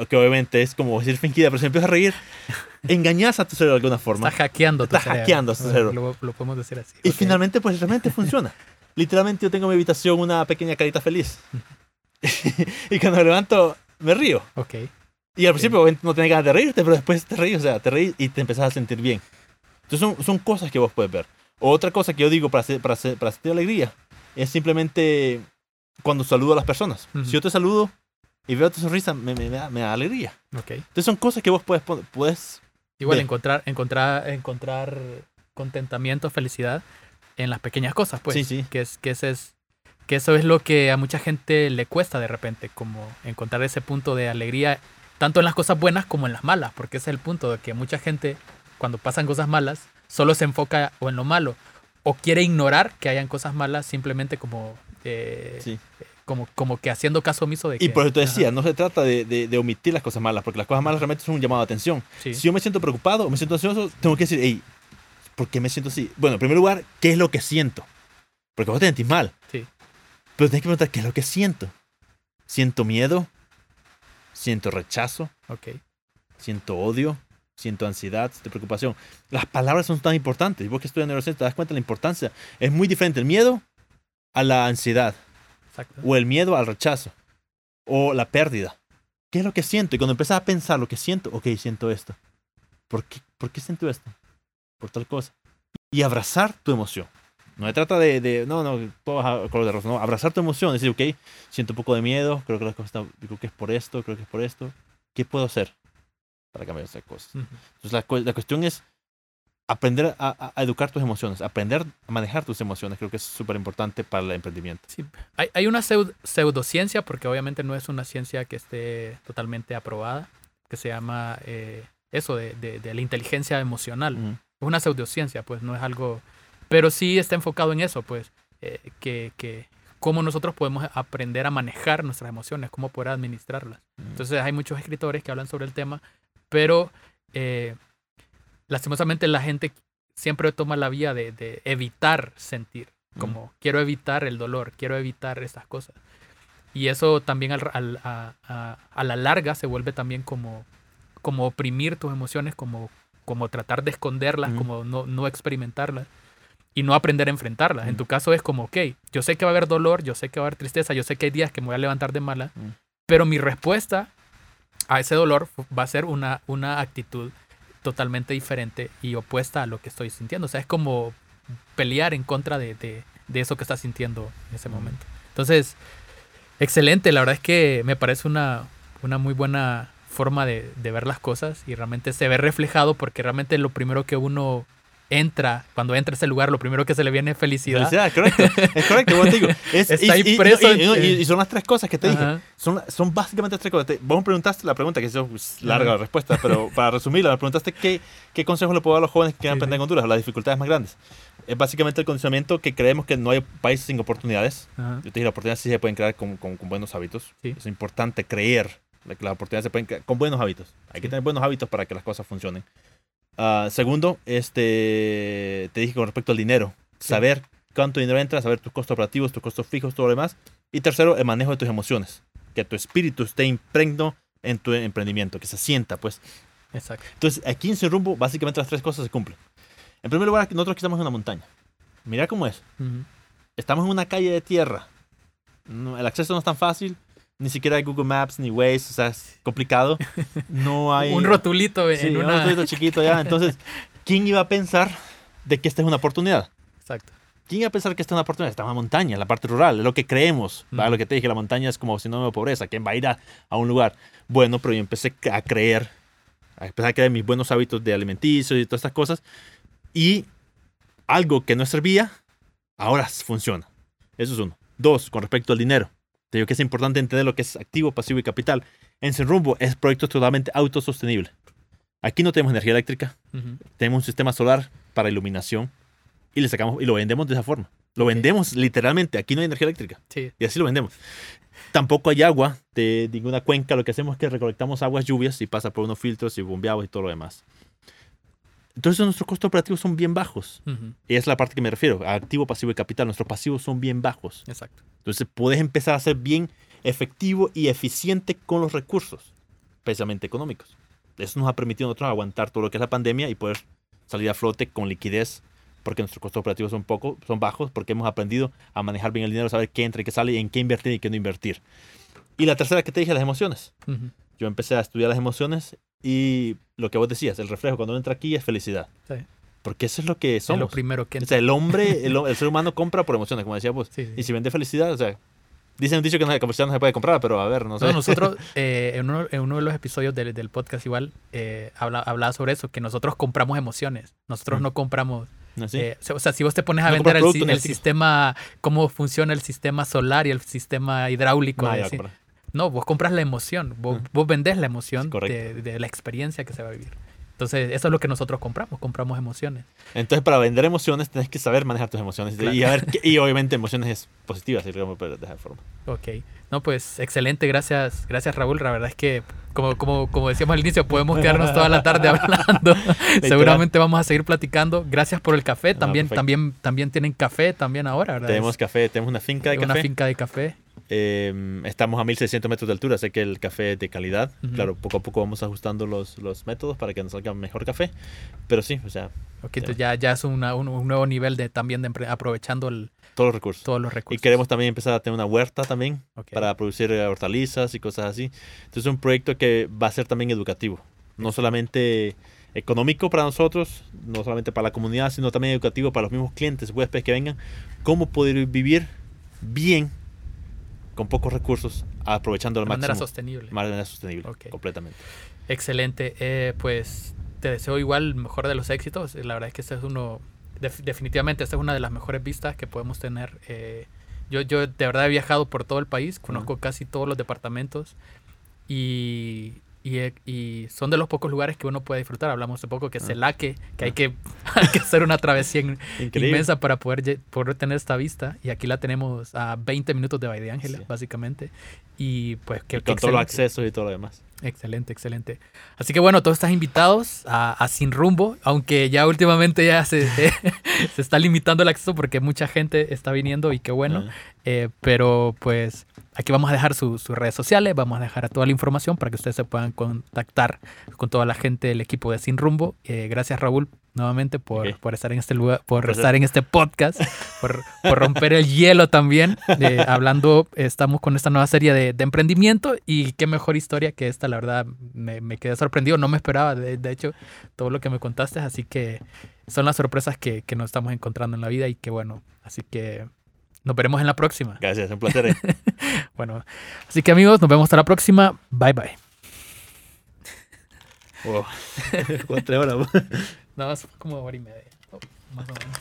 que obviamente es como decir fingida, pero si me empiezo a reír, engañas a tu cerebro de alguna forma. Está hackeando tu Está cerebro. hackeando tu cerebro. Lo, lo podemos decir así. Y Ok. finalmente, pues realmente funciona. Literalmente yo tengo en mi habitación una pequeña carita feliz. y cuando me levanto, me río. Ok. Y al principio obviamente, no tenés ganas de reírte, pero después te reís, o sea, te reís y te empezás a sentir bien. Entonces son, son cosas que vos puedes ver. Otra cosa que yo digo para, hacer- para, hacer- para sentir alegría es simplemente cuando saludo a las personas. Ujú. Si yo te saludo y veo tu sonrisa, me, me- me da, me da alegría. Ok. Entonces son cosas que vos puedes, puedes Igual encontrar, encontrar, encontrar contentamiento, felicidad en las pequeñas cosas, pues. Sí, sí. Que es, que ese es, que eso es lo que a mucha gente le cuesta de repente, como encontrar ese punto de alegría, tanto en las cosas buenas como en las malas, porque ese es el punto de que mucha gente, cuando pasan cosas malas, solo se enfoca o en lo malo, o quiere ignorar que hayan cosas malas simplemente como, eh, Sí. como, como que haciendo caso omiso de que... Y por eso te Ajá, decía, no se trata de, de- de omitir las cosas malas, porque las cosas malas realmente son un llamado de atención. sí. Si yo me siento preocupado o me siento ansioso, tengo que decir, hey, ¿por qué me siento así? Bueno, en primer lugar, ¿qué es lo que siento? Porque vos te sentís mal. Sí. Pero tienes que preguntar, ¿qué es lo que siento? ¿Siento miedo? ¿Siento rechazo? Ok. ¿Siento odio? ¿Siento ansiedad? ¿Siento preocupación? Las palabras son tan importantes. Y vos que estudias neurociencia te das cuenta de la importancia. Es muy diferente el miedo a la ansiedad Exacto. o el miedo al rechazo o la pérdida. ¿Qué es lo que siento? Y cuando empezás a pensar lo que siento, ok, siento esto. ¿Por qué, ¿Por qué siento esto? Por tal cosa. Y abrazar tu emoción. No se trata de, de no, no, todo baja color de rosa, no, abrazar tu emoción, decir, ok, siento un poco de miedo, creo que, la cosa está- creo que es por esto, creo que es por esto. ¿Qué puedo hacer para cambiar esas cosas? Entonces la, la cuestión es aprender a, a- a educar tus emociones, aprender a manejar tus emociones, creo que es súper importante para el emprendimiento. Sí, hay, hay una pseudo- pseudociencia, porque obviamente no es una ciencia que esté totalmente aprobada, que se llama eh, eso de, de- de la inteligencia emocional. Ujú. Es una pseudociencia, pues no es algo... Pero sí está enfocado en eso, pues, eh, que, que cómo nosotros podemos aprender a manejar nuestras emociones, cómo poder administrarlas. Entonces hay muchos escritores que hablan sobre el tema, pero eh, lastimosamente la gente siempre toma la vía de, de evitar sentir, como quiero evitar el dolor, quiero evitar estas cosas. Y eso también al- al- a, a- a la larga se vuelve también como, como oprimir tus emociones, como, como tratar de esconderlas, Ujú. como no, no experimentarlas y no aprender a enfrentarlas. En Ujú. tu caso es como, ok, yo sé que va a haber dolor, yo sé que va a haber tristeza, yo sé que hay días que me voy a levantar de mala, Ujú. pero mi respuesta a ese dolor va a ser una, una actitud totalmente diferente y opuesta a lo que estoy sintiendo. O sea, es como pelear en contra de, de- de eso que estás sintiendo en ese Ujú. momento. Entonces, excelente. La verdad es que me parece una, una muy buena forma de, de ver las cosas y realmente se ve reflejado porque realmente lo primero que uno entra, cuando entra a ese lugar, lo primero que se le viene es felicidad. Felicidad, correcto. Es correcto, como te digo. Es, Está y, ahí y- preso y- y- y son las tres cosas que te dije. Ajá. Son, son básicamente tres cosas. Te- vos me preguntaste la pregunta, que es pues, larga la respuesta, pero para resumirla, me preguntaste qué, qué consejos le puedo dar a los jóvenes que quieran Sí, aprender en Honduras, las dificultades más grandes. Es básicamente el condicionamiento que creemos que no hay países sin oportunidades. Ajá. Yo te dije, las oportunidades sí se pueden crear con, con- con buenos hábitos. Sí. Es importante creer que las oportunidades se pueden crear con buenos hábitos. Hay que Sí. tener buenos hábitos para que las cosas funcionen. Ah, segundo, este, te dije con respecto al dinero. Sí. Saber cuánto dinero entra, saber tus costos operativos, tus costos fijos, todo lo demás. Y tercero, el manejo de tus emociones. Que tu espíritu esté impregno en tu emprendimiento, que se sienta, pues. Exacto. Entonces, aquí en Sin Rumbo, básicamente las tres cosas se cumplen. En primer lugar, nosotros aquí estamos en una montaña. Mira cómo es. Estamos en una calle de tierra. El acceso no es tan fácil. Ni siquiera hay Google Maps ni Waze, o sea, es complicado. No hay... Un rotulito en Sí, un rotulito chiquito ya. Entonces, ¿quién iba a pensar de que esta es una oportunidad? Exacto. ¿Quién iba a pensar que esta es una oportunidad? Está en la montaña, en la parte rural, es lo que creemos. Mm. Lo que te dije, la montaña es como sinónimo de pobreza. ¿Quién va a ir a, a un lugar? Bueno, pero yo empecé a creer, a empezar a creer mis buenos hábitos de alimenticio y todas estas cosas. Y algo que no servía, ahora funciona. Eso es uno. Dos, con respecto al dinero. Te digo que es importante entender lo que es activo, pasivo y capital. En Sin Rumbo es proyecto totalmente autosostenible. Aquí no tenemos energía eléctrica, Ujú. tenemos un sistema solar para iluminación y le sacamos y lo vendemos de esa forma. Lo vendemos literalmente. Aquí no hay energía eléctrica Sí. y así lo vendemos. Tampoco hay agua de ninguna cuenca. Lo que hacemos es que recolectamos aguas lluvias y pasa por unos filtros y bombeados y todo lo demás. Entonces nuestros costos operativos son bien bajos. Ujú. Y es la parte que me refiero. a Activo, pasivo y capital. Nuestros pasivos son bien bajos. Exacto. Entonces puedes empezar a ser bien efectivo y eficiente con los recursos, especialmente económicos. Eso nos ha permitido a nosotros aguantar todo lo que es la pandemia y poder salir a flote con liquidez, porque nuestros costos operativos son poco, son bajos, porque hemos aprendido a manejar bien el dinero, saber qué entra y qué sale, y en qué invertir y qué no invertir. Y la tercera que te dije, las emociones. Yo empecé a estudiar las emociones y lo que vos decías, el reflejo cuando uno entra aquí es felicidad. Sí. Porque eso es lo que Es lo somos. primero que... O sea, el hombre, el, el ser humano compra por emociones, como decía vos. Sí, sí. Y si vende felicidad, o sea, dicen un dicho que no, la felicidad no se puede comprar, pero a ver, no sé. No, nosotros eh, en, uno, en uno de los episodios del, del podcast igual eh, habla, hablaba sobre eso, que nosotros compramos emociones. Nosotros Mm. no compramos... ¿No? ¿Sí? eh, o sea, si vos te pones a No vender el, el sistema, cómo funciona el sistema solar y el sistema hidráulico, No, compra. No, vos compras la emoción, vos, Ujú. vos vendés la emoción de, de la experiencia que se va a vivir. Entonces, eso es lo que nosotros compramos, compramos emociones. Entonces, para vender emociones, tienes que saber manejar tus emociones. Claro. Y, a ver, y obviamente emociones positivas, si poner de esa forma. Ok. No, pues excelente, gracias, gracias Raúl. La verdad es que, como, como, como decíamos al inicio, podemos quedarnos toda la tarde hablando. Seguramente vamos a seguir platicando. Gracias por el café. También, también, también tienen café también ahora, ¿verdad? Tenemos café, tenemos una finca de una café. finca de café. Eh, estamos a 1600 metros de altura, sé que el café es de calidad. Ujú. Claro, poco a poco vamos ajustando los, los métodos para que nos salga mejor café. Pero sí, o sea, Ok, entonces ya, ya es una- un, un nuevo nivel de también de aprovechando el- todos los recursos. todos los Y recursos. queremos también empezar a tener una huerta también Ok. para producir eh, hortalizas y cosas así. Entonces es un proyecto que va a ser también educativo, no solamente económico para nosotros, no solamente para la comunidad, sino también educativo para los mismos clientes, huéspedes que vengan, cómo poder vivir bien con pocos recursos, aprovechando al de manera máximo, sostenible. de manera sostenible, Ok. completamente. Excelente. Eh, pues te deseo igual el mejor de los éxitos. La verdad es que este es uno, def- definitivamente esta es una de las mejores vistas que podemos tener. Eh, yo, yo de verdad he viajado por todo el país, conozco casi todos los departamentos y, y, he- y son de los pocos lugares que uno puede disfrutar. Hablamos hace poco que Ah. Celaque, que hay Ah. que, hay que hacer una travesía inmensa para poder, tener esta vista. Y aquí la tenemos a 20 minutos de Valle de Ángeles, Sí. básicamente. Y pues que Y con todos los accesos y todo lo demás. Excelente, excelente. Así que bueno, todos estás invitados a, a Sin Rumbo, aunque ya últimamente ya se, se está limitando el acceso porque mucha gente está viniendo y qué bueno. Eh, pero pues aquí vamos a dejar su- sus redes sociales, vamos a dejar toda la información para que ustedes se puedan contactar con toda la gente del equipo de Sin Rumbo. Eh, gracias Raúl nuevamente por, por estar en este lugar, por estar en este podcast, por, por romper el hielo también. Eh, hablando, estamos con esta nueva serie de, de emprendimiento y qué mejor historia que esta, la verdad, me, me quedé sorprendido, no me esperaba, de, de hecho, todo lo que me contaste, así que son las sorpresas que, que nos estamos encontrando en la vida y que bueno, así que nos veremos en la próxima. Gracias, un placer. eh. Bueno, así que amigos, nos vemos hasta la próxima. Bye bye. Wow. Cuatro horas. No, es como hora y media. Oh, más o menos.